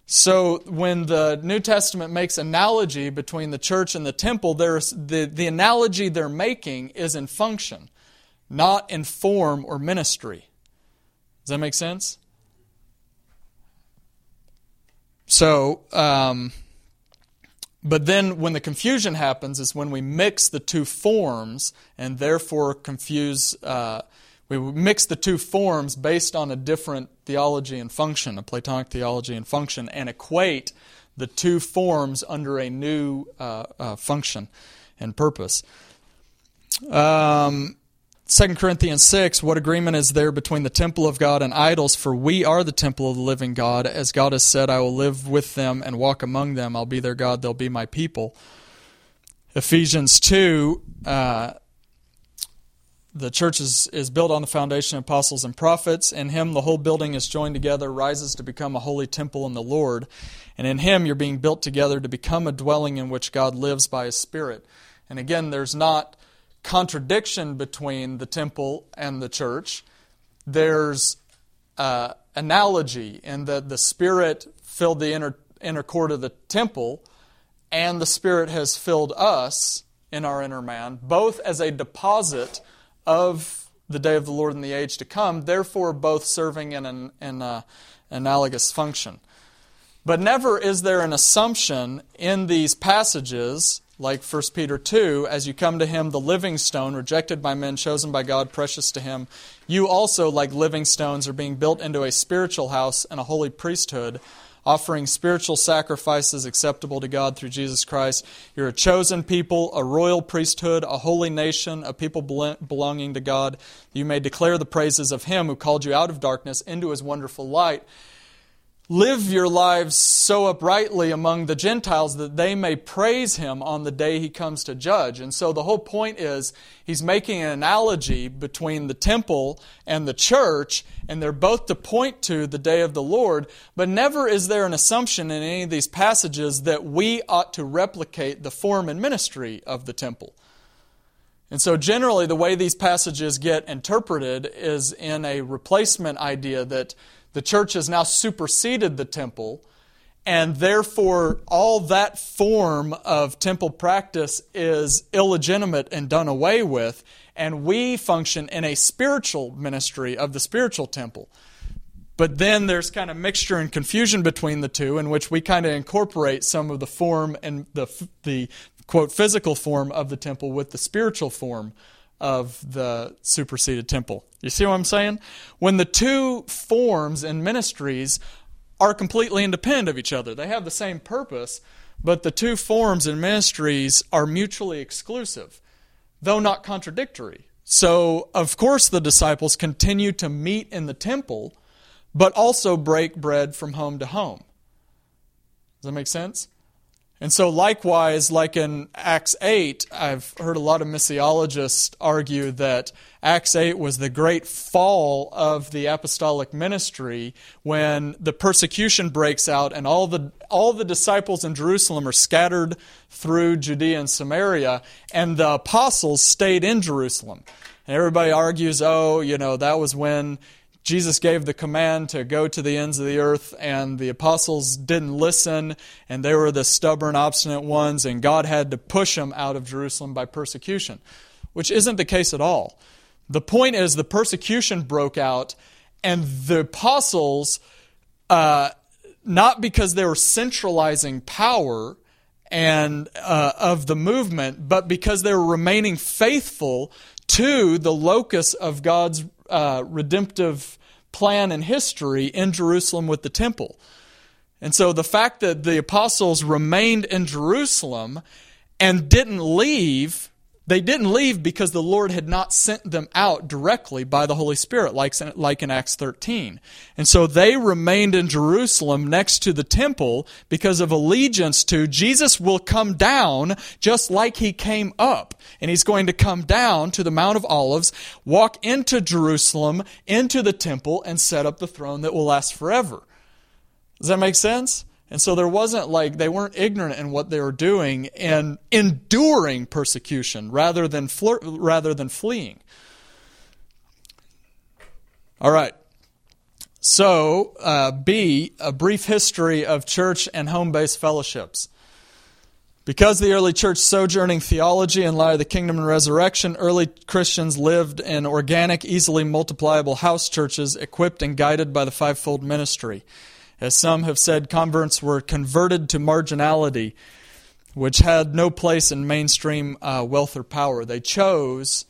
so when the New Testament makes analogy between the church and the temple, there's, the, the analogy they're making is in function, not in form or ministry. Does that make sense? So, um, but then when the confusion happens is when we mix the two forms and therefore confuse. Uh, we mix the two forms based on a different theology and function, a Platonic theology and function, and equate the two forms under a new uh, uh, function and purpose. Um, 2 Corinthians 6, what agreement is there between the temple of God and idols? For we are the temple of the living God. As God has said, I will live with them and walk among them. I'll be their God, they'll be my people. Ephesians 2, uh, the church is, is built on the foundation of apostles and prophets. In him, the whole building is joined together, rises to become a holy temple in the Lord. And in him, you're being built together to become a dwelling in which God lives by his Spirit. And again, there's not contradiction between the temple and the church. There's uh, analogy in that the Spirit filled the inner, inner court of the temple, and the Spirit has filled us in our inner man, both as a deposit of the day of the Lord and the age to come, therefore both serving in an in a analogous function. But never is there an assumption in these passages, like 1 Peter 2, as you come to him, the living stone, rejected by men, chosen by God, precious to him, you also, like living stones, are being built into a spiritual house and a holy priesthood, offering spiritual sacrifices acceptable to God through Jesus Christ. You're a chosen people, a royal priesthood, a holy nation, a people belonging to God. You may declare the praises of him who called you out of darkness into his wonderful light live your lives so uprightly among the Gentiles that they may praise him on the day he comes to judge. And so the whole point is he's making an analogy between the temple and the church, and they're both to point to the day of the Lord, but never is there an assumption in any of these passages that we ought to replicate the form and ministry of the temple. And so, generally, the way these passages get interpreted is in a replacement idea that the church has now superseded the temple, and therefore all that form of temple practice is illegitimate and done away with, and we function in a spiritual ministry of the spiritual temple. But then there's kind of mixture and confusion between the two, in which we kind of incorporate some of the form and the, the quote physical form of the temple with the spiritual form of the superseded temple. You see what I'm saying? When the two forms and ministries are completely independent of each other, they have the same purpose, but the two forms and ministries are mutually exclusive, though not contradictory. So, of course, the disciples continue to meet in the temple, but also break bread from home to home. Does that make sense? And so, likewise, like in Acts 8, I've heard a lot of missiologists argue that Acts 8 was the great fall of the apostolic ministry when the persecution breaks out and all the, all the disciples in Jerusalem are scattered through Judea and Samaria, and the apostles stayed in Jerusalem. And everybody argues, oh, you know, that was when Jesus gave the command to go to the ends of the earth, and the apostles didn't listen, and they were the stubborn, obstinate ones, and God had to push them out of Jerusalem by persecution, which isn't the case at all. The point is, the persecution broke out, and the apostles, uh, not because they were centralizing power and uh, of the movement, but because they were remaining faithful to the locus of God's uh, redemptive plan and history in Jerusalem with the temple. And so the fact that the apostles remained in Jerusalem and didn't leave they didn't leave because the Lord had not sent them out directly by the Holy Spirit, like, like in Acts 13. And so they remained in Jerusalem next to the temple because of allegiance to Jesus will come down just like he came up. And he's going to come down to the Mount of Olives, walk into Jerusalem, into the temple, and set up the throne that will last forever. Does that make sense? And so there wasn't like they weren't ignorant in what they were doing and enduring persecution rather than flir- rather than fleeing. All right. So, uh, B, a brief history of church and home based fellowships. Because the early church sojourning theology in light of the kingdom and resurrection, early Christians lived in organic, easily multipliable house churches equipped and guided by the fivefold ministry. As some have said, converts were converted to marginality, which had no place in mainstream uh, wealth or power. They chose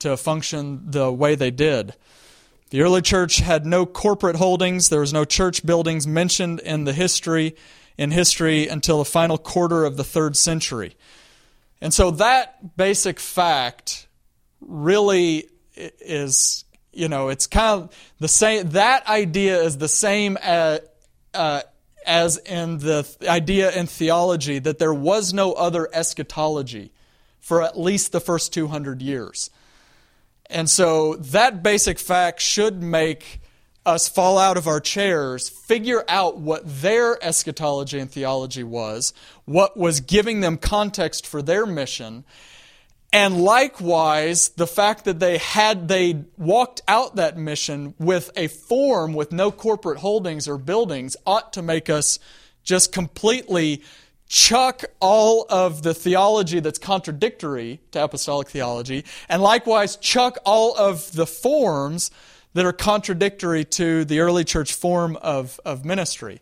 to function the way they did. The early church had no corporate holdings. There was no church buildings mentioned in the history in history until the final quarter of the third century. And so that basic fact really is, you know, it's kind of the same. That idea is the same as, uh, as in the idea in theology that there was no other eschatology for at least the first 200 years. And so that basic fact should make us fall out of our chairs, figure out what their eschatology and theology was, what was giving them context for their mission, and likewise, the fact that they had they walked out that mission with a form with no corporate holdings or buildings ought to make us just completely chuck all of the theology that's contradictory to apostolic theology, and likewise chuck all of the forms that are contradictory to the early church form of, of ministry.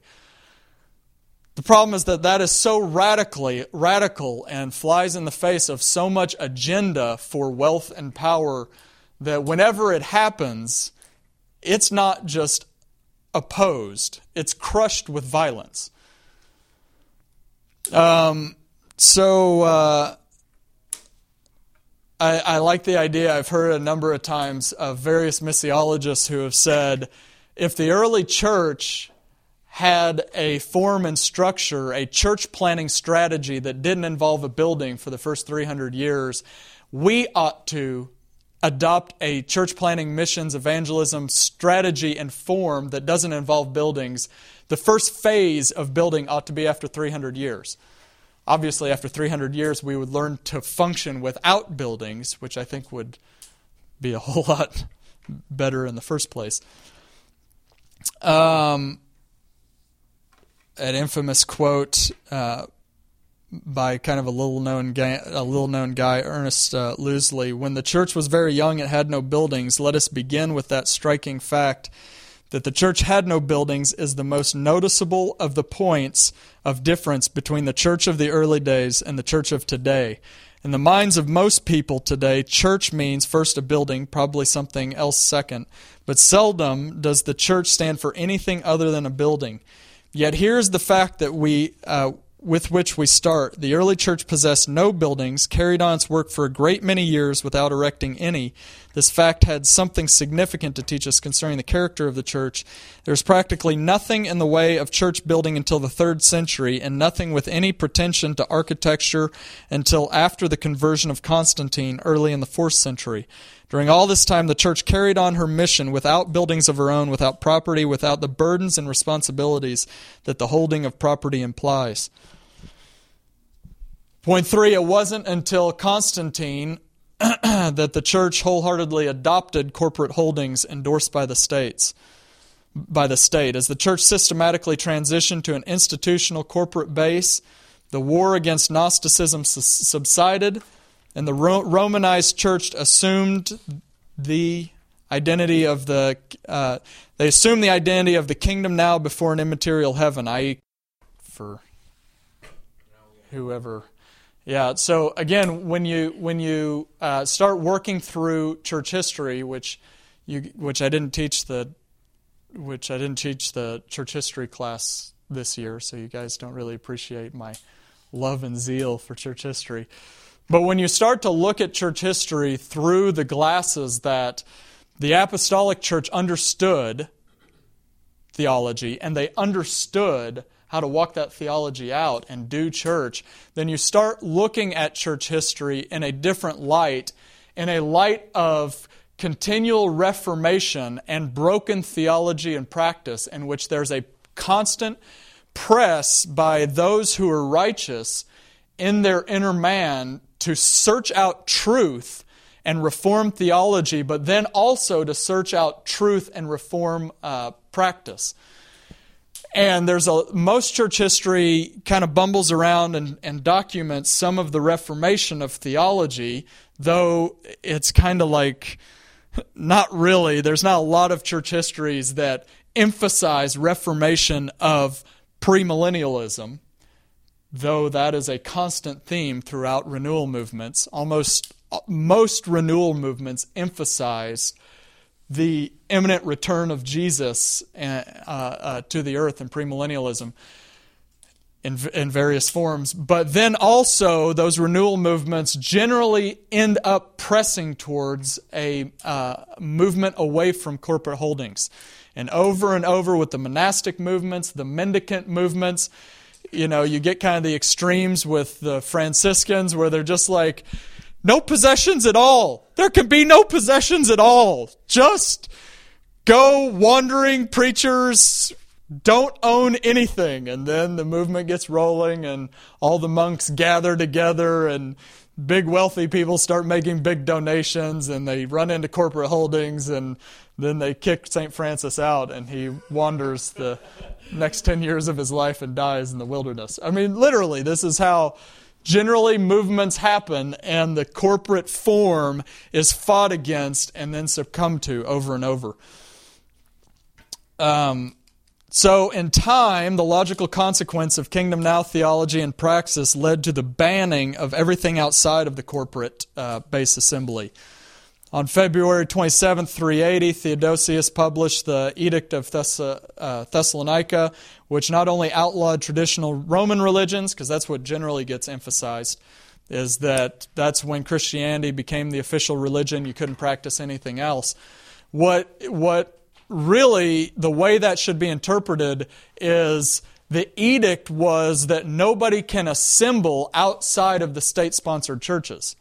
The problem is that that is so radically radical and flies in the face of so much agenda for wealth and power that whenever it happens, it's not just opposed, it's crushed with violence. Um, so uh, I, I like the idea. I've heard a number of times of various missiologists who have said if the early church had a form and structure, a church planning strategy that didn't involve a building for the first 300 years, we ought to adopt a church planning, missions, evangelism strategy and form that doesn't involve buildings. The first phase of building ought to be after 300 years. Obviously, after 300 years, we would learn to function without buildings, which I think would be a whole lot better in the first place. Um, an infamous quote uh, by kind of a little known guy, a little known guy, Ernest uh. When the church was very young, it had no buildings. Let us begin with that striking fact that the church had no buildings is the most noticeable of the points of difference between the church of the early days and the church of today. In the minds of most people today, church means first a building, probably something else second, but seldom does the church stand for anything other than a building. Yet here's the fact that we uh, with which we start. The early church possessed no buildings, carried on its work for a great many years without erecting any. This fact had something significant to teach us concerning the character of the church. There was practically nothing in the way of church building until the third century, and nothing with any pretension to architecture until after the conversion of Constantine early in the fourth century. During all this time, the church carried on her mission without buildings of her own, without property, without the burdens and responsibilities that the holding of property implies. Point three, it wasn't until Constantine that the church wholeheartedly adopted corporate holdings endorsed by the states by the state. As the church systematically transitioned to an institutional corporate base, the war against Gnosticism subsided, and the Romanized church assumed the identity of the uh, they assumed the identity of the kingdom now before an immaterial heaven, i.e., for whoever yeah. So again, when you when you uh, start working through church history, which you which I didn't teach the which I didn't teach the church history class this year, so you guys don't really appreciate my love and zeal for church history. But when you start to look at church history through the glasses that the apostolic church understood theology and they understood how to walk that theology out and do church, then you start looking at church history in a different light, in a light of continual reformation and broken theology and practice, in which there's a constant press by those who are righteous in their inner man to search out truth and reform theology, but then also to search out truth and reform uh, practice. And there's a most church history kind of bumbles around and, and documents some of the reformation of theology, though it's kind of like not really. There's not a lot of church histories that emphasize reformation of premillennialism, though that is a constant theme throughout renewal movements. Almost most renewal movements emphasize the imminent return of Jesus uh, uh, to the earth in premillennialism in, in various forms. But then also, those renewal movements generally end up pressing towards a uh, movement away from corporate holdings. And over and over with the monastic movements, the mendicant movements, you know, you get kind of the extremes with the Franciscans where they're just like, no possessions at all. There can be no possessions at all. Just go wandering preachers don't own anything and then the movement gets rolling and all the monks gather together and big wealthy people start making big donations and they run into corporate holdings and then they kick St. Francis out and he wanders the next 10 years of his life and dies in the wilderness. I mean, literally, this is how generally movements happen and the corporate form is fought against and then succumbed to over and over. Um, so, in time, the logical consequence of Kingdom Now theology and praxis led to the banning of everything outside of the corporate uh, base assembly. On February 27, 380, Theodosius published the Edict of Thess- uh, Thessalonica, which not only outlawed traditional Roman religions, because that's what generally gets emphasized, is that that's when Christianity became the official religion. You couldn't practice anything else. What, what really, the way that should be interpreted is the edict was that nobody can assemble outside of the state sponsored churches.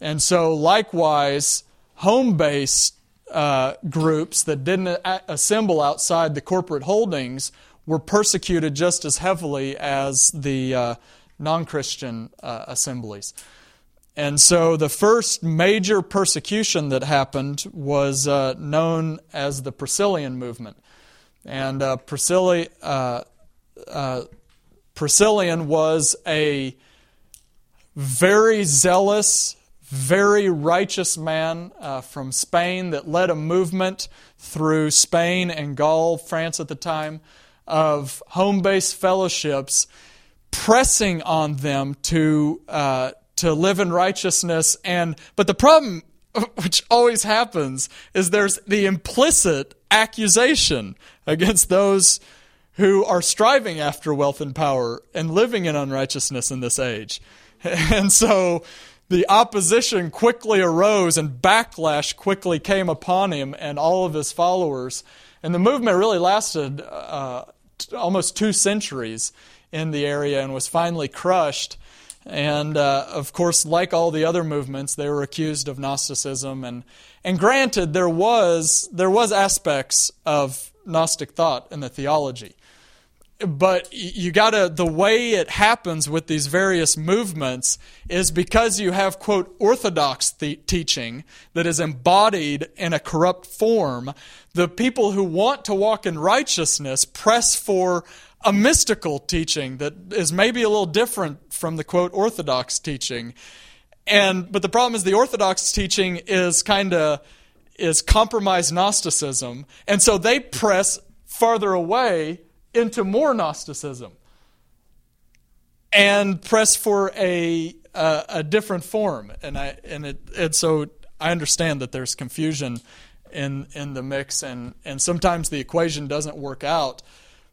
And so, likewise, home based uh, groups that didn't assemble outside the corporate holdings were persecuted just as heavily as the uh, non Christian uh, assemblies. And so the first major persecution that happened was uh, known as the Priscillian movement. And uh, uh, Priscillian was a very zealous, very righteous man uh, from Spain that led a movement through Spain and Gaul, France at the time, of home based fellowships, pressing on them to uh, to live in righteousness and but the problem which always happens is there's the implicit accusation against those who are striving after wealth and power and living in unrighteousness in this age. And so the opposition quickly arose and backlash quickly came upon him and all of his followers. And the movement really lasted uh, almost two centuries in the area and was finally crushed. And uh, of course, like all the other movements, they were accused of Gnosticism. And, and granted, there was, there was aspects of Gnostic thought in the theology. But you gotta, the way it happens with these various movements is because you have, quote, orthodox the- teaching that is embodied in a corrupt form, the people who want to walk in righteousness press for a mystical teaching that is maybe a little different from the quote orthodox teaching. And but the problem is the orthodox teaching is kind of is compromised Gnosticism, and so they press farther away into more Gnosticism and press for a a, a different form. And I and it and so I understand that there's confusion in in the mix, and and sometimes the equation doesn't work out.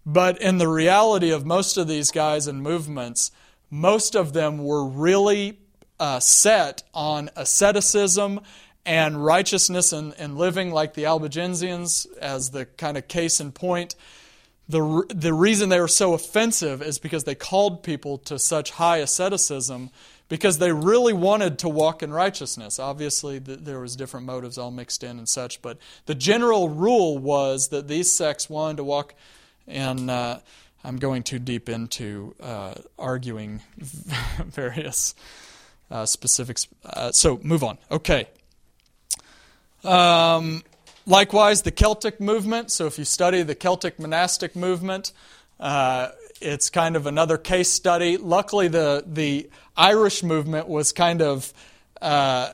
But in the reality of most of these guys and movements, most of them were really uh, set on asceticism and righteousness and, and living like the Albigensians as the kind of case in point. The, the reason they were so offensive is because they called people to such high asceticism because they really wanted to walk in righteousness. Obviously, there was different motives all mixed in and such, but the general rule was that these sects wanted to walk and uh, I'm going too deep into uh, arguing various uh, specifics. Uh, so move on. Okay. Um, likewise, the Celtic movement. So if you study the Celtic monastic movement, uh, it's kind of another case study. Luckily, the the Irish movement was kind of uh,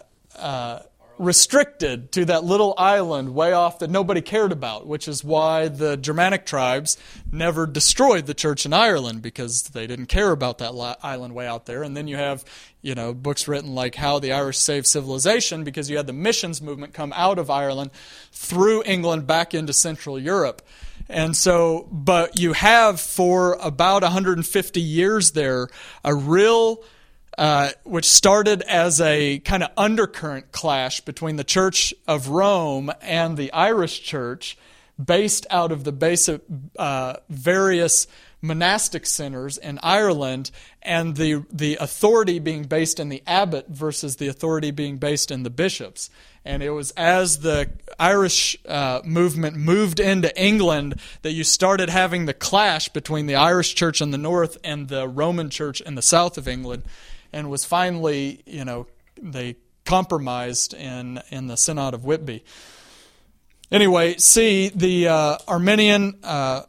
restricted to that little island way off that nobody cared about, which is why the Germanic tribes never destroyed the church in Ireland because they didn't care about that island way out there. And then you have, you know, books written like How the Irish Saved Civilization because you had the missions movement come out of Ireland through England back into Central Europe. And so, but you have for about 150 years there a real uh, which started as a kind of undercurrent clash between the Church of Rome and the Irish Church, based out of the basic uh, various monastic centers in Ireland, and the the authority being based in the abbot versus the authority being based in the bishops. And it was as the Irish uh, movement moved into England that you started having the clash between the Irish church in the north and the Roman church in the south of England and was finally, you know, they compromised in, in the Synod of Whitby. anyway, see the uh, Armenian uh,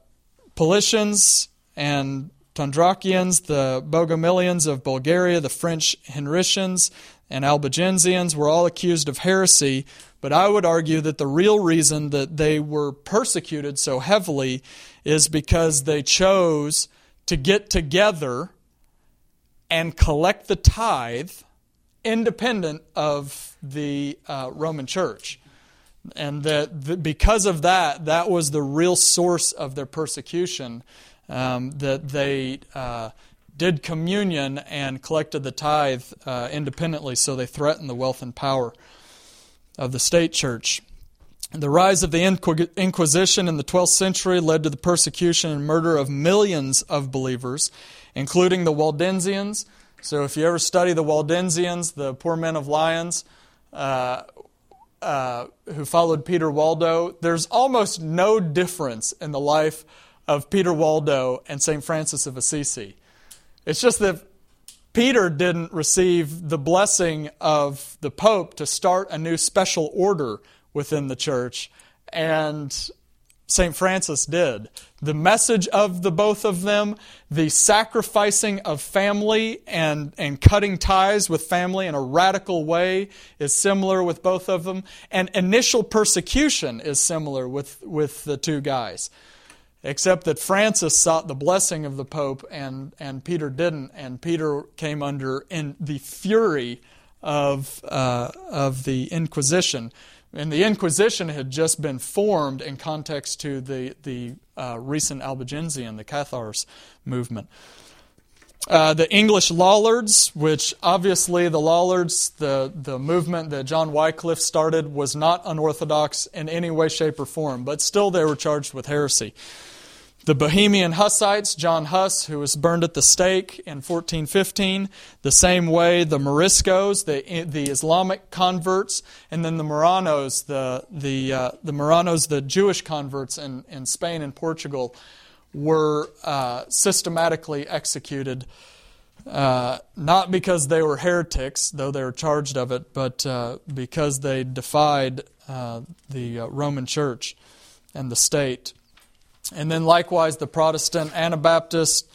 Paulicians and Tondrakians, the Bogomilians of Bulgaria, the French Henricians, and Albigensians were all accused of heresy, but I would argue that the real reason that they were persecuted so heavily is because they chose to get together and collect the tithe independent of the uh, Roman Church. And that the, because of that, that was the real source of their persecution. Um, that they uh, did communion and collected the tithe uh, independently, so they threatened the wealth and power of the state church. The rise of the Inquisition in the 12th century led to the persecution and murder of millions of believers, including the Waldensians. So, if you ever study the Waldensians, the poor men of Lyons, uh, uh, who followed Peter Waldo, there's almost no difference in the life of Peter Waldo and St. Francis of Assisi. It's just that Peter didn't receive the blessing of the Pope to start a new special order within the church, and St. Francis did. The message of the both of them, the sacrificing of family and, and cutting ties with family in a radical way is similar with both of them. And initial persecution is similar with, with the two guys except that Francis sought the blessing of the Pope and, and Peter didn't, and Peter came under in the fury of, uh, of the Inquisition. And the Inquisition had just been formed in context to the, the uh, recent Albigensian, the Cathars movement. Uh, the English Lollards, which obviously the Lollards, the, the movement that John Wycliffe started, was not unorthodox in any way, shape, or form, but still they were charged with heresy. The Bohemian Hussites, John Huss, who was burned at the stake in 1415, the same way the Moriscos, the, the Islamic converts, and then the Marranos, the, the, uh, the Marranos, the Jewish converts in, in Spain and Portugal, were uh, systematically executed. Uh, not because they were heretics, though they were charged of it, but uh, because they defied uh, the uh, Roman Church and the state. And then likewise the Protestant Anabaptists,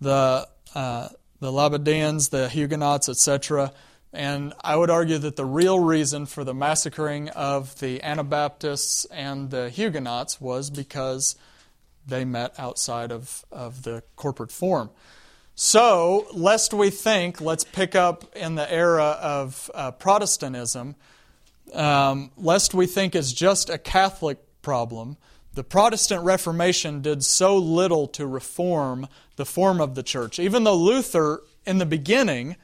the uh, the Labadians, the Huguenots, etc. And I would argue that the real reason for the massacring of the Anabaptists and the Huguenots was because they met outside of, of the corporate form. So, lest we think, let's pick up in the era of uh, Protestantism, um, lest we think it's just a Catholic problem, the Protestant Reformation did so little to reform the form of the church. Even though Luther, in the beginning,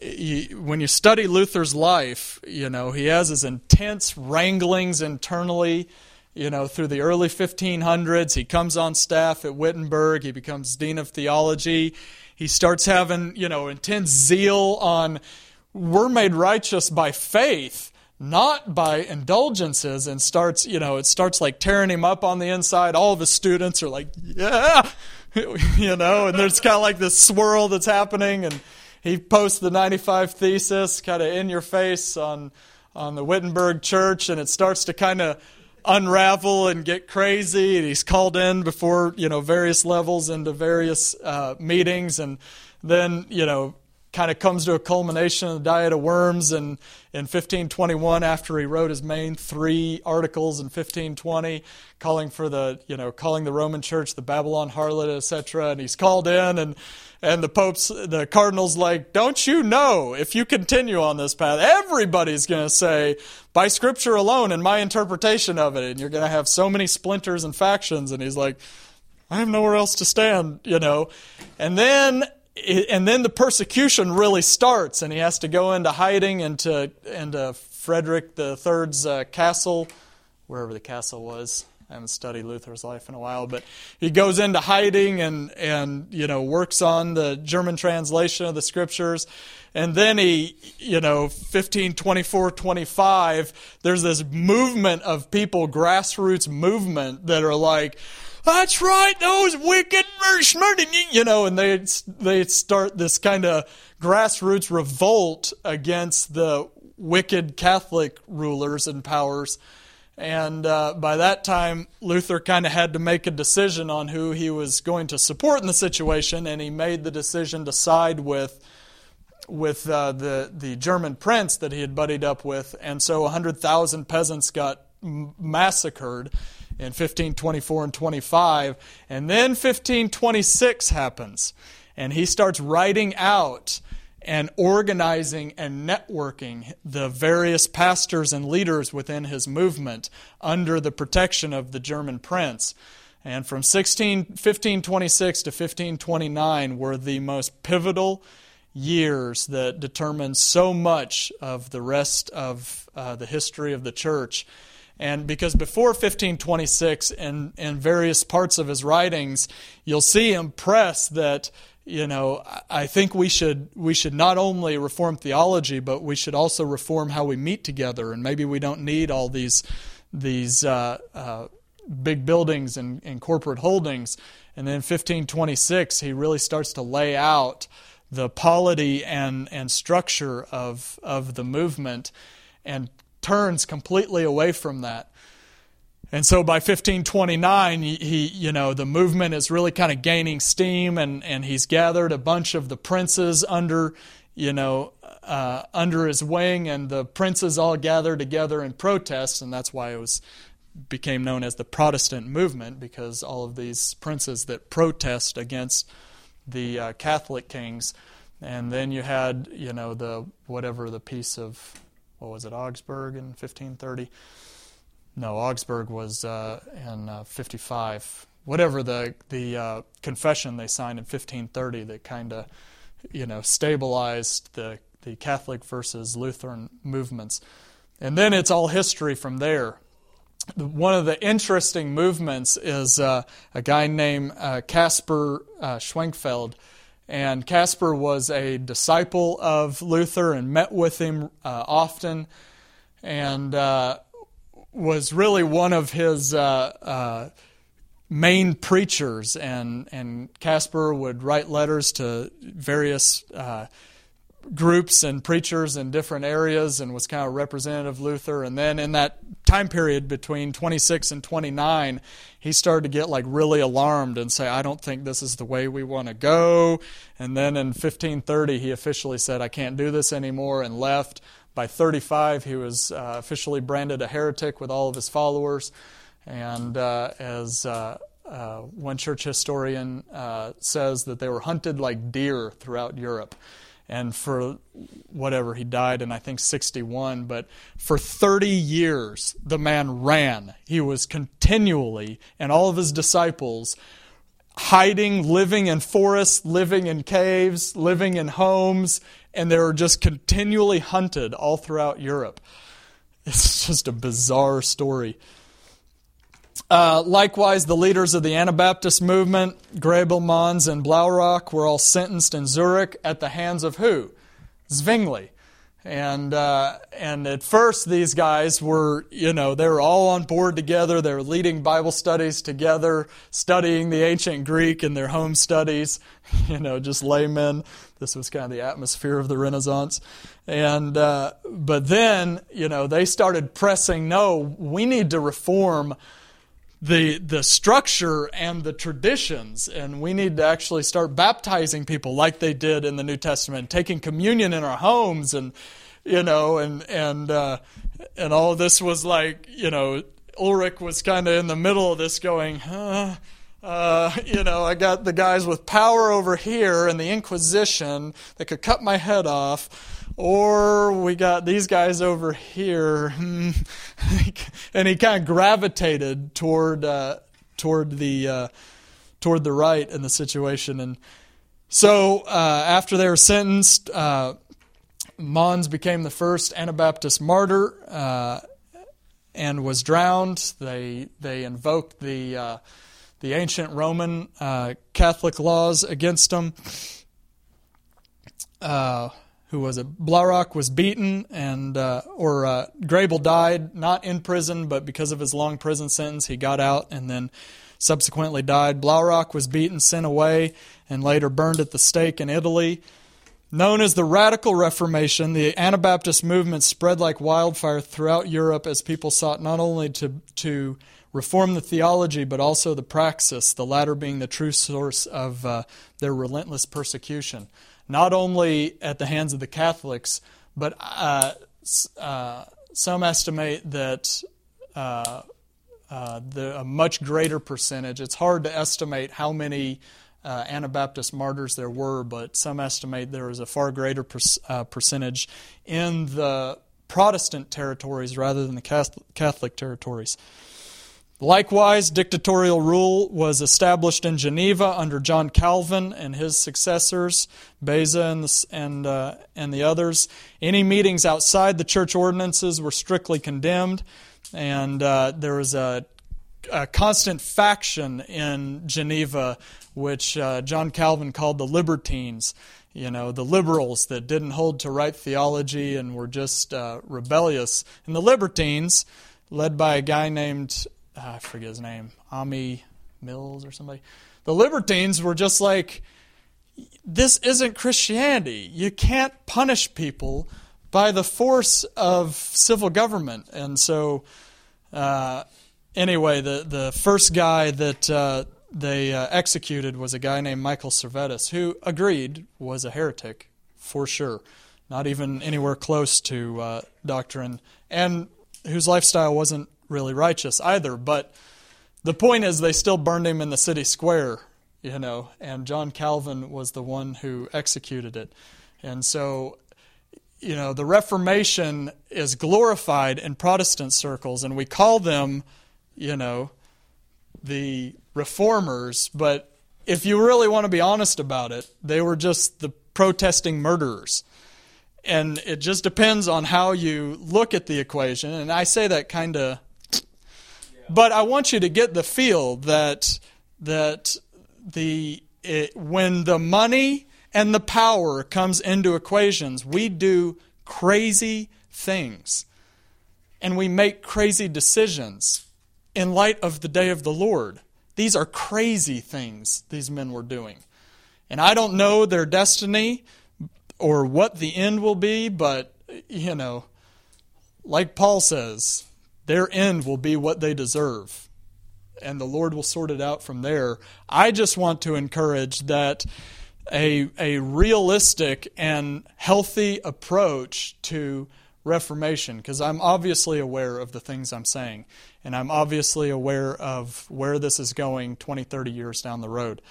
when you study Luther's life, you know, he has his intense wranglings internally, you know, through the early 1500s. He comes on staff at Wittenberg, he becomes Dean of Theology. He starts having, you know, intense zeal on we're made righteous by faith not by indulgences and starts, you know, it starts like tearing him up on the inside. All his students are like, yeah, you know, and there's kind of like this swirl that's happening. And he posts the 95 thesis kind of in your face on, on the Wittenberg church, and it starts to kind of unravel and get crazy. And he's called in before, you know, various levels into various uh, meetings. And then, you know, kind of comes to a culmination in the Diet of Worms in, in 1521 after he wrote his main three articles in 1520 calling for the you know calling the Roman Church the Babylon harlot etc and he's called in and and the popes the cardinals like don't you know if you continue on this path everybody's going to say by scripture alone and my interpretation of it and you're going to have so many splinters and factions and he's like I have nowhere else to stand you know? And then and then the persecution really starts, and he has to go into hiding into, into Frederick III's uh, castle, wherever the castle was. I haven't studied Luther's life in a while, but he goes into hiding and, and you know works on the German translation of the scriptures. And then he, you know, 1524, 25, there's this movement of people, grassroots movement, that are like, that's right, those wicked, you know, and they they start this kind of grassroots revolt against the wicked Catholic rulers and powers, And uh, by that time, Luther kind of had to make a decision on who he was going to support in the situation, and he made the decision to side with with uh, the the German prince that he had buddied up with, and so 100,000 peasants got massacred in 1524 and 25, and then 1526 happens, and he starts writing out and organizing and networking the various pastors and leaders within his movement under the protection of the German prince. And from 16, 1526 to 1529 were the most pivotal years that determined so much of the rest of uh, the history of the church. And because before 1526, in, in various parts of his writings, you'll see him press that you know, I think we should we should not only reform theology, but we should also reform how we meet together. And maybe we don't need all these these uh, uh, big buildings and, and, corporate holdings. And then 1526, he really starts to lay out the polity and and structure of of the movement, and turns completely away from that. And so by 1529, he, you know, the movement is really kind of gaining steam, and, and he's gathered a bunch of the princes under, you know, uh, under his wing, and the princes all gather together in protest, and that's why it was became known as the Protestant movement because all of these princes that protest against the uh, Catholic kings, and then you had, you know, the whatever the peace of what was it, Augsburg in 1530 no, Augsburg was uh, in uh, 55. Whatever the the uh, confession they signed in 1530 that kind of you know stabilized the the Catholic versus Lutheran movements, and then it's all history from there. One of the interesting movements is uh, a guy named uh, Caspar uh, Schwenkfeld. And Caspar was a disciple of Luther and met with him often. And was really one of his uh, uh, main preachers, and and Caspar would write letters to various uh, groups and preachers in different areas, and was kind of representative of Luther. And then in that time period between 26 and 29, he started to get like really alarmed and say, "I don't think this is the way we want to go." And then in 1530, he officially said, "I can't do this anymore," and left. By 35, he was uh, officially branded a heretic with all of his followers. And uh, as uh, uh one church historian uh, says, that they were hunted like deer throughout Europe. And for whatever, he died in, I think, 61. But for 30 years, the man ran. He was continually, and all of his disciples, hiding, living in forests, living in caves, living in homes, and they were just continually hunted all throughout Europe. It's just a bizarre story. Uh, likewise, the leaders of the Anabaptist movement, Grebel, Manz, and Blaurock, were all sentenced in Zurich at the hands of who? Zwingli. And uh, and at first, these guys were, you know, they were all on board together. They were leading Bible studies together, studying the ancient Greek in their home studies. You know, just laymen. This was kind of the atmosphere of the Renaissance. And uh, but then, you know, they started pressing. No, we need to reform the the structure and the traditions and we need to actually start baptizing people like they did in the New Testament taking communion in our homes and you know and and uh, and all this was like you know Ulrich was kind of in the middle of this going huh, uh, you know, I got the guys with power over here and the Inquisition that could cut my head off or we got these guys over here, and he kind of gravitated toward uh, toward the uh, toward the right in the situation. And so uh, after they were sentenced, uh, Manz became the first Anabaptist martyr uh, and was drowned. They they invoked the uh, the ancient Roman Catholic laws against him. Who was a Blaurock was beaten and uh, or uh, Grebel died not in prison but because of his long prison sentence he got out and then subsequently died. Blaurock was beaten, sent away, and later burned at the stake in Italy. Known as the Radical Reformation, the Anabaptist movement spread like wildfire throughout Europe as people sought not only to, to reform the theology but also the praxis, the latter being the true source of uh, their relentless persecution, not only at the hands of the Catholics, but uh, uh, some estimate that uh, uh, the, a much greater percentage. It's hard to estimate how many uh, Anabaptist martyrs there were, but some estimate there was a far greater per, uh, percentage in the Protestant territories rather than the Catholic territories. Likewise, dictatorial rule was established in Geneva under John Calvin and his successors, Beza and the, and, uh, and the others. Any meetings outside the church ordinances were strictly condemned, and uh, there was a, a, constant faction in Geneva, which uh, John Calvin called the libertines. You know, the liberals that didn't hold to right theology and were just uh, rebellious. And the libertines, led by a guy named I forget his name, Ami Mills or somebody. The libertines were just like, this isn't Christianity. You can't punish people by the force of civil government. And so, uh, anyway, the, the first guy that uh, they uh, executed was a guy named Michael Servetus, who agreed was a heretic for sure, not even anywhere close to uh, doctrine, and whose lifestyle wasn't really righteous either. But the point is, they still burned him in the city square, you know, and John Calvin was the one who executed it. And so, you know, the Reformation is glorified in Protestant circles, and we call them, you know, the reformers, but if you really want to be honest about it, they were just the protesting murderers. And it just depends on how you look at the equation. And I say that kind of but I want you to get the feel that that the it, when the money and the power comes into equations, we do crazy things. And we make crazy decisions in light of the day of the Lord. These are crazy things these men were doing. And I don't know their destiny or what the end will be, but, you know, like Paul says, their end will be what they deserve. And the Lord will sort it out from there. I just want to encourage that a, a realistic and healthy approach to Reformation, because I'm obviously aware of the things I'm saying, and I'm obviously aware of where this is going 20, 30 years down the road.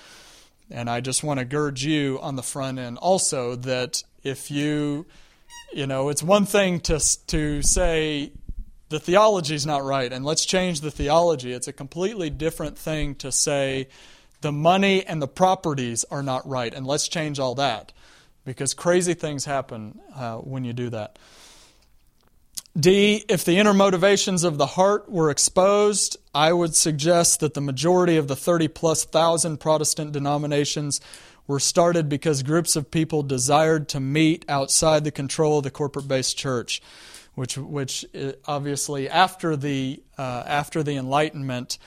And I just want to gird you on the front end also that if you, you know, it's one thing to, to say, the theology is not right, and let's change the theology. It's a completely different thing to say the money and the properties are not right, and let's change all that because crazy things happen uh, when you do that. D, if the inner motivations of the heart were exposed, I would suggest that the majority of the 30 plus thousand Protestant denominations were started because groups of people desired to meet outside the control of the corporate based church which which uh, obviously after the uh, after the Enlightenment,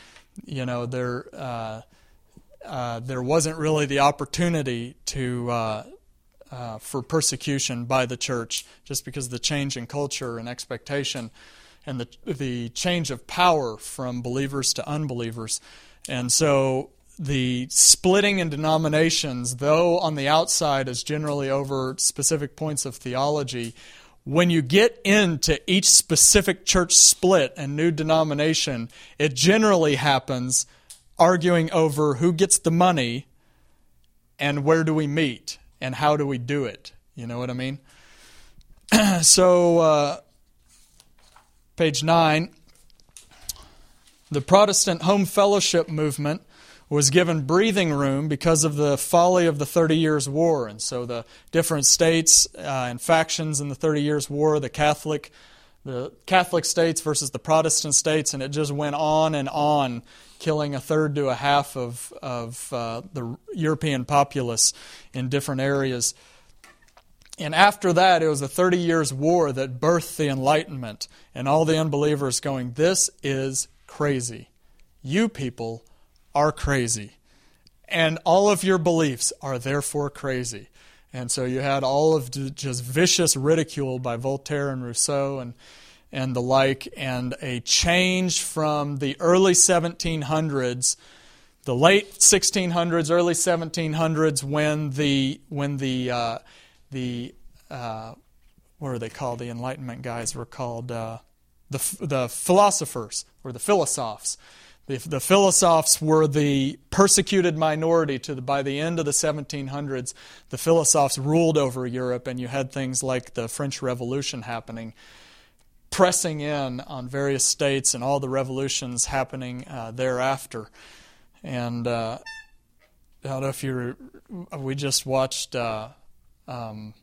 you know there uh, uh, there wasn't really the opportunity to uh, uh, for persecution by the church just because of the change in culture and expectation and the the change of power from believers to unbelievers, and so the splitting in denominations, though on the outside is generally over specific points of theology, when you get into each specific church split and new denomination, it generally happens arguing over who gets the money and where do we meet and how do we do it. You know what I mean? so, uh, page 9 the Protestant home fellowship movement was given breathing room because of the folly of the Thirty Years' War. And so the different states uh, and factions in the Thirty Years' War, the Catholic, the Catholic states versus the Protestant states, and it just went on and on, killing a third to a half of, of uh, the European populace in different areas. And after that, it was the Thirty Years' War that birthed the Enlightenment, and all the unbelievers going, This is crazy. You people are crazy. And all of your beliefs are therefore crazy. And so you had all of just vicious ridicule by Voltaire and Rousseau and and the like, and a change from the early 1700s, the late 1600s, early 1700s, when the when the uh, the uh, what are they called? The Enlightenment guys were called uh, the the philosophers or the philosophes. The, the philosophes were the persecuted minority to the, by the end of the 1700s. The philosophes ruled over Europe, and you had things like the French Revolution happening pressing in on various states and all the revolutions happening uh, thereafter. And uh, I don't know if you we just watched uh, um,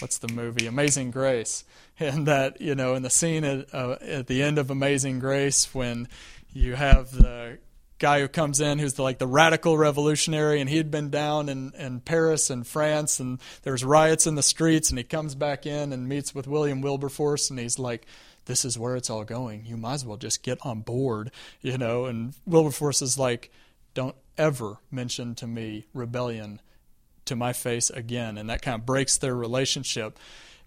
what's the movie Amazing Grace, and that you know in the scene at, uh, at the end of Amazing Grace when you have the guy who comes in who's the, like the radical revolutionary and he'd been down in, in Paris and France and there's riots in the streets and he comes back in and meets with William Wilberforce and he's like this is where it's all going. You might as well just get on board you know? And Wilberforce is like don't ever mention to me rebellion to my face again. And that kind of breaks their relationship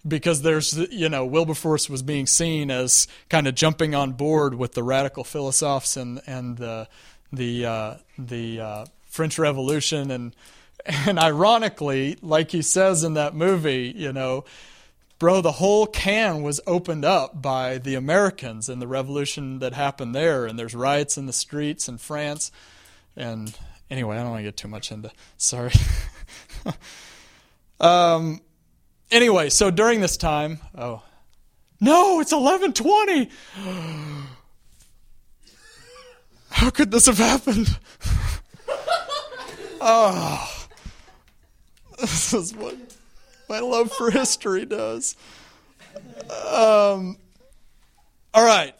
because there's you know Wilberforce was being seen as kind of jumping on board with the radical philosophes and and the the uh, the uh, French Revolution, and and ironically, like he says in that movie, you know, bro, the whole can was opened up by the Americans and the revolution that happened there, and there's riots in the streets in France, and anyway, I don't want to get too much into. Sorry. um. Anyway, so during this time, oh, no, it's eleven twenty. How could this have happened? oh, this is what my love for history does. Um, all right,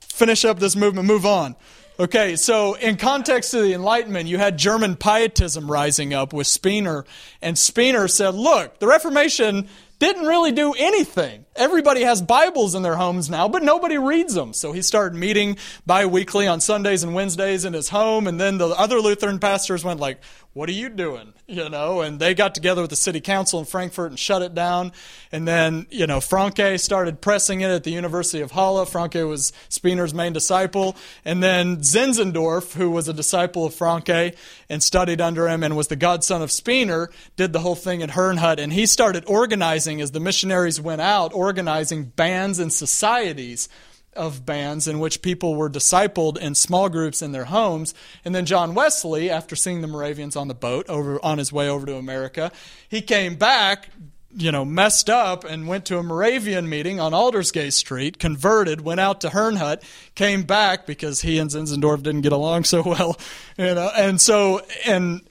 finish up this movement, move on. Okay, so in context of the Enlightenment, you had German pietism rising up with Spener, and Spener said, look, the Reformation didn't really do anything. Everybody has Bibles in their homes now, but nobody reads them. So he started meeting bi-weekly on Sundays and Wednesdays in his home, and then the other Lutheran pastors went like, what are you doing? You know, and they got together with the city council in Frankfurt and shut it down. And then, you know, Francke started pressing it at the University of Halle. Francke was Spener's main disciple. And then Zinzendorf, who was a disciple of Francke and studied under him and was the godson of Spener, did the whole thing at Herrnhut. And he started organizing as the missionaries went out, organizing bands and societies of bands in which people were discipled in small groups in their homes. And then John Wesley, after seeing the Moravians on the boat over on his way over to America, he came back, you know, messed up and went to a Moravian meeting on Aldersgate Street, converted, went out to Herrnhut, came back because he and Zinzendorf didn't get along so well, you know, and so and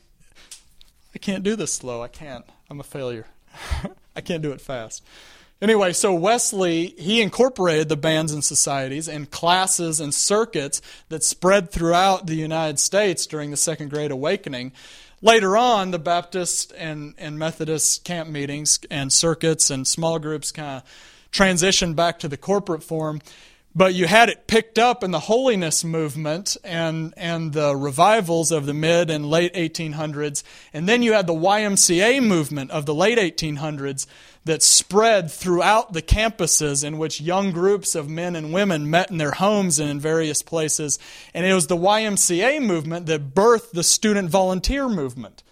I can't do this slow. I can't. I'm a failure. I can't do it fast. Anyway, so Wesley, he incorporated the bands and societies and classes and circuits that spread throughout the United States during the Second Great Awakening. Later on, the Baptist and, and Methodist camp meetings and circuits and small groups kind of transitioned back to the corporate form. But you had it picked up in the holiness movement and, and the revivals of the mid and late 1800s. And then you had the YMCA movement of the late 1800s that spread throughout the campuses in which young groups of men and women met in their homes and in various places. And it was the YMCA movement that birthed the student volunteer movement.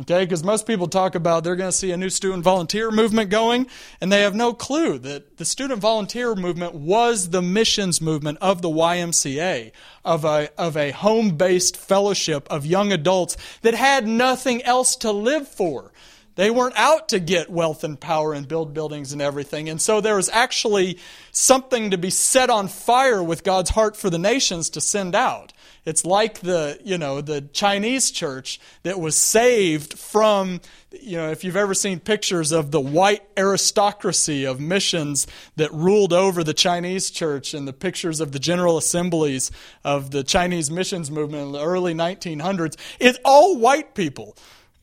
Okay, because most people talk about they're going to see a new student volunteer movement going, and they have no clue that the student volunteer movement was the missions movement of the YMCA, of a, of a home based fellowship of young adults that had nothing else to live for. They weren't out to get wealth and power and build buildings and everything. And so there was actually something to be set on fire with God's heart for the nations to send out. It's like the, you know, the Chinese church that was saved from, you know, if you've ever seen pictures of the white aristocracy of missions that ruled over the Chinese church and the pictures of the general assemblies of the Chinese missions movement in the early 1900s, it's all white people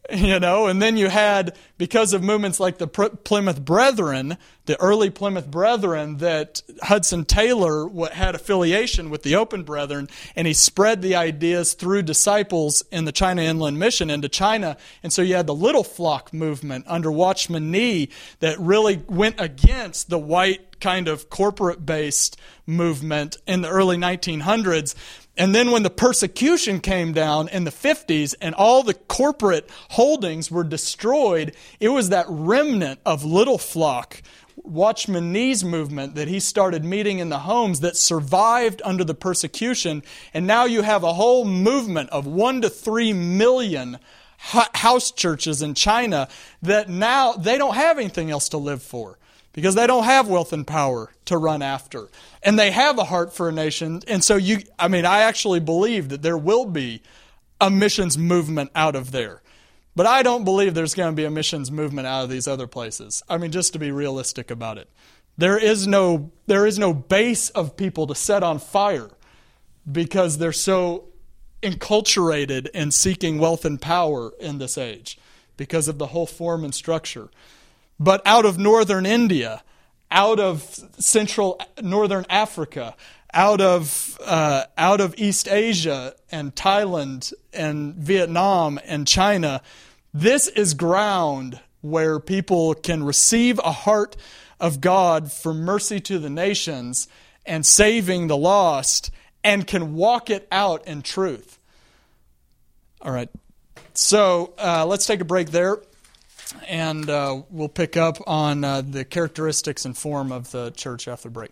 you know and then you had because of movements like the Plymouth Brethren the early Plymouth Brethren that Hudson Taylor had affiliation with the Open Brethren, and he spread the ideas through disciples in the China Inland Mission into China. And so you had the Little Flock movement under Watchman Nee that really went against the white kind of corporate based movement in the early 1900s. And then when the persecution came down in the 50s and all the corporate holdings were destroyed, it was that remnant of Little Flock Watchman Nee's movement that he started meeting in the homes that survived under the persecution. And now you have a whole movement of one to three million house churches in China that now they don't have anything else to live for because they don't have wealth and power to run after. And they have a heart for a nation. And so you, I mean, I actually believe that there will be a missions movement out of there. But I don't believe there's going to be a missions movement out of these other places. I mean, just to be realistic about it. There is no, there is no base of people to set on fire because they're so enculturated in seeking wealth and power in this age because of the whole form and structure. But out of northern India, out of central northern Africa, out of uh, out of East Asia and Thailand and Vietnam and China. This is ground where people can receive a heart of God for mercy to the nations and saving the lost and can walk it out in truth. All right. So uh, let's take a break there and uh, we'll pick up on uh, the characteristics and form of the church after break.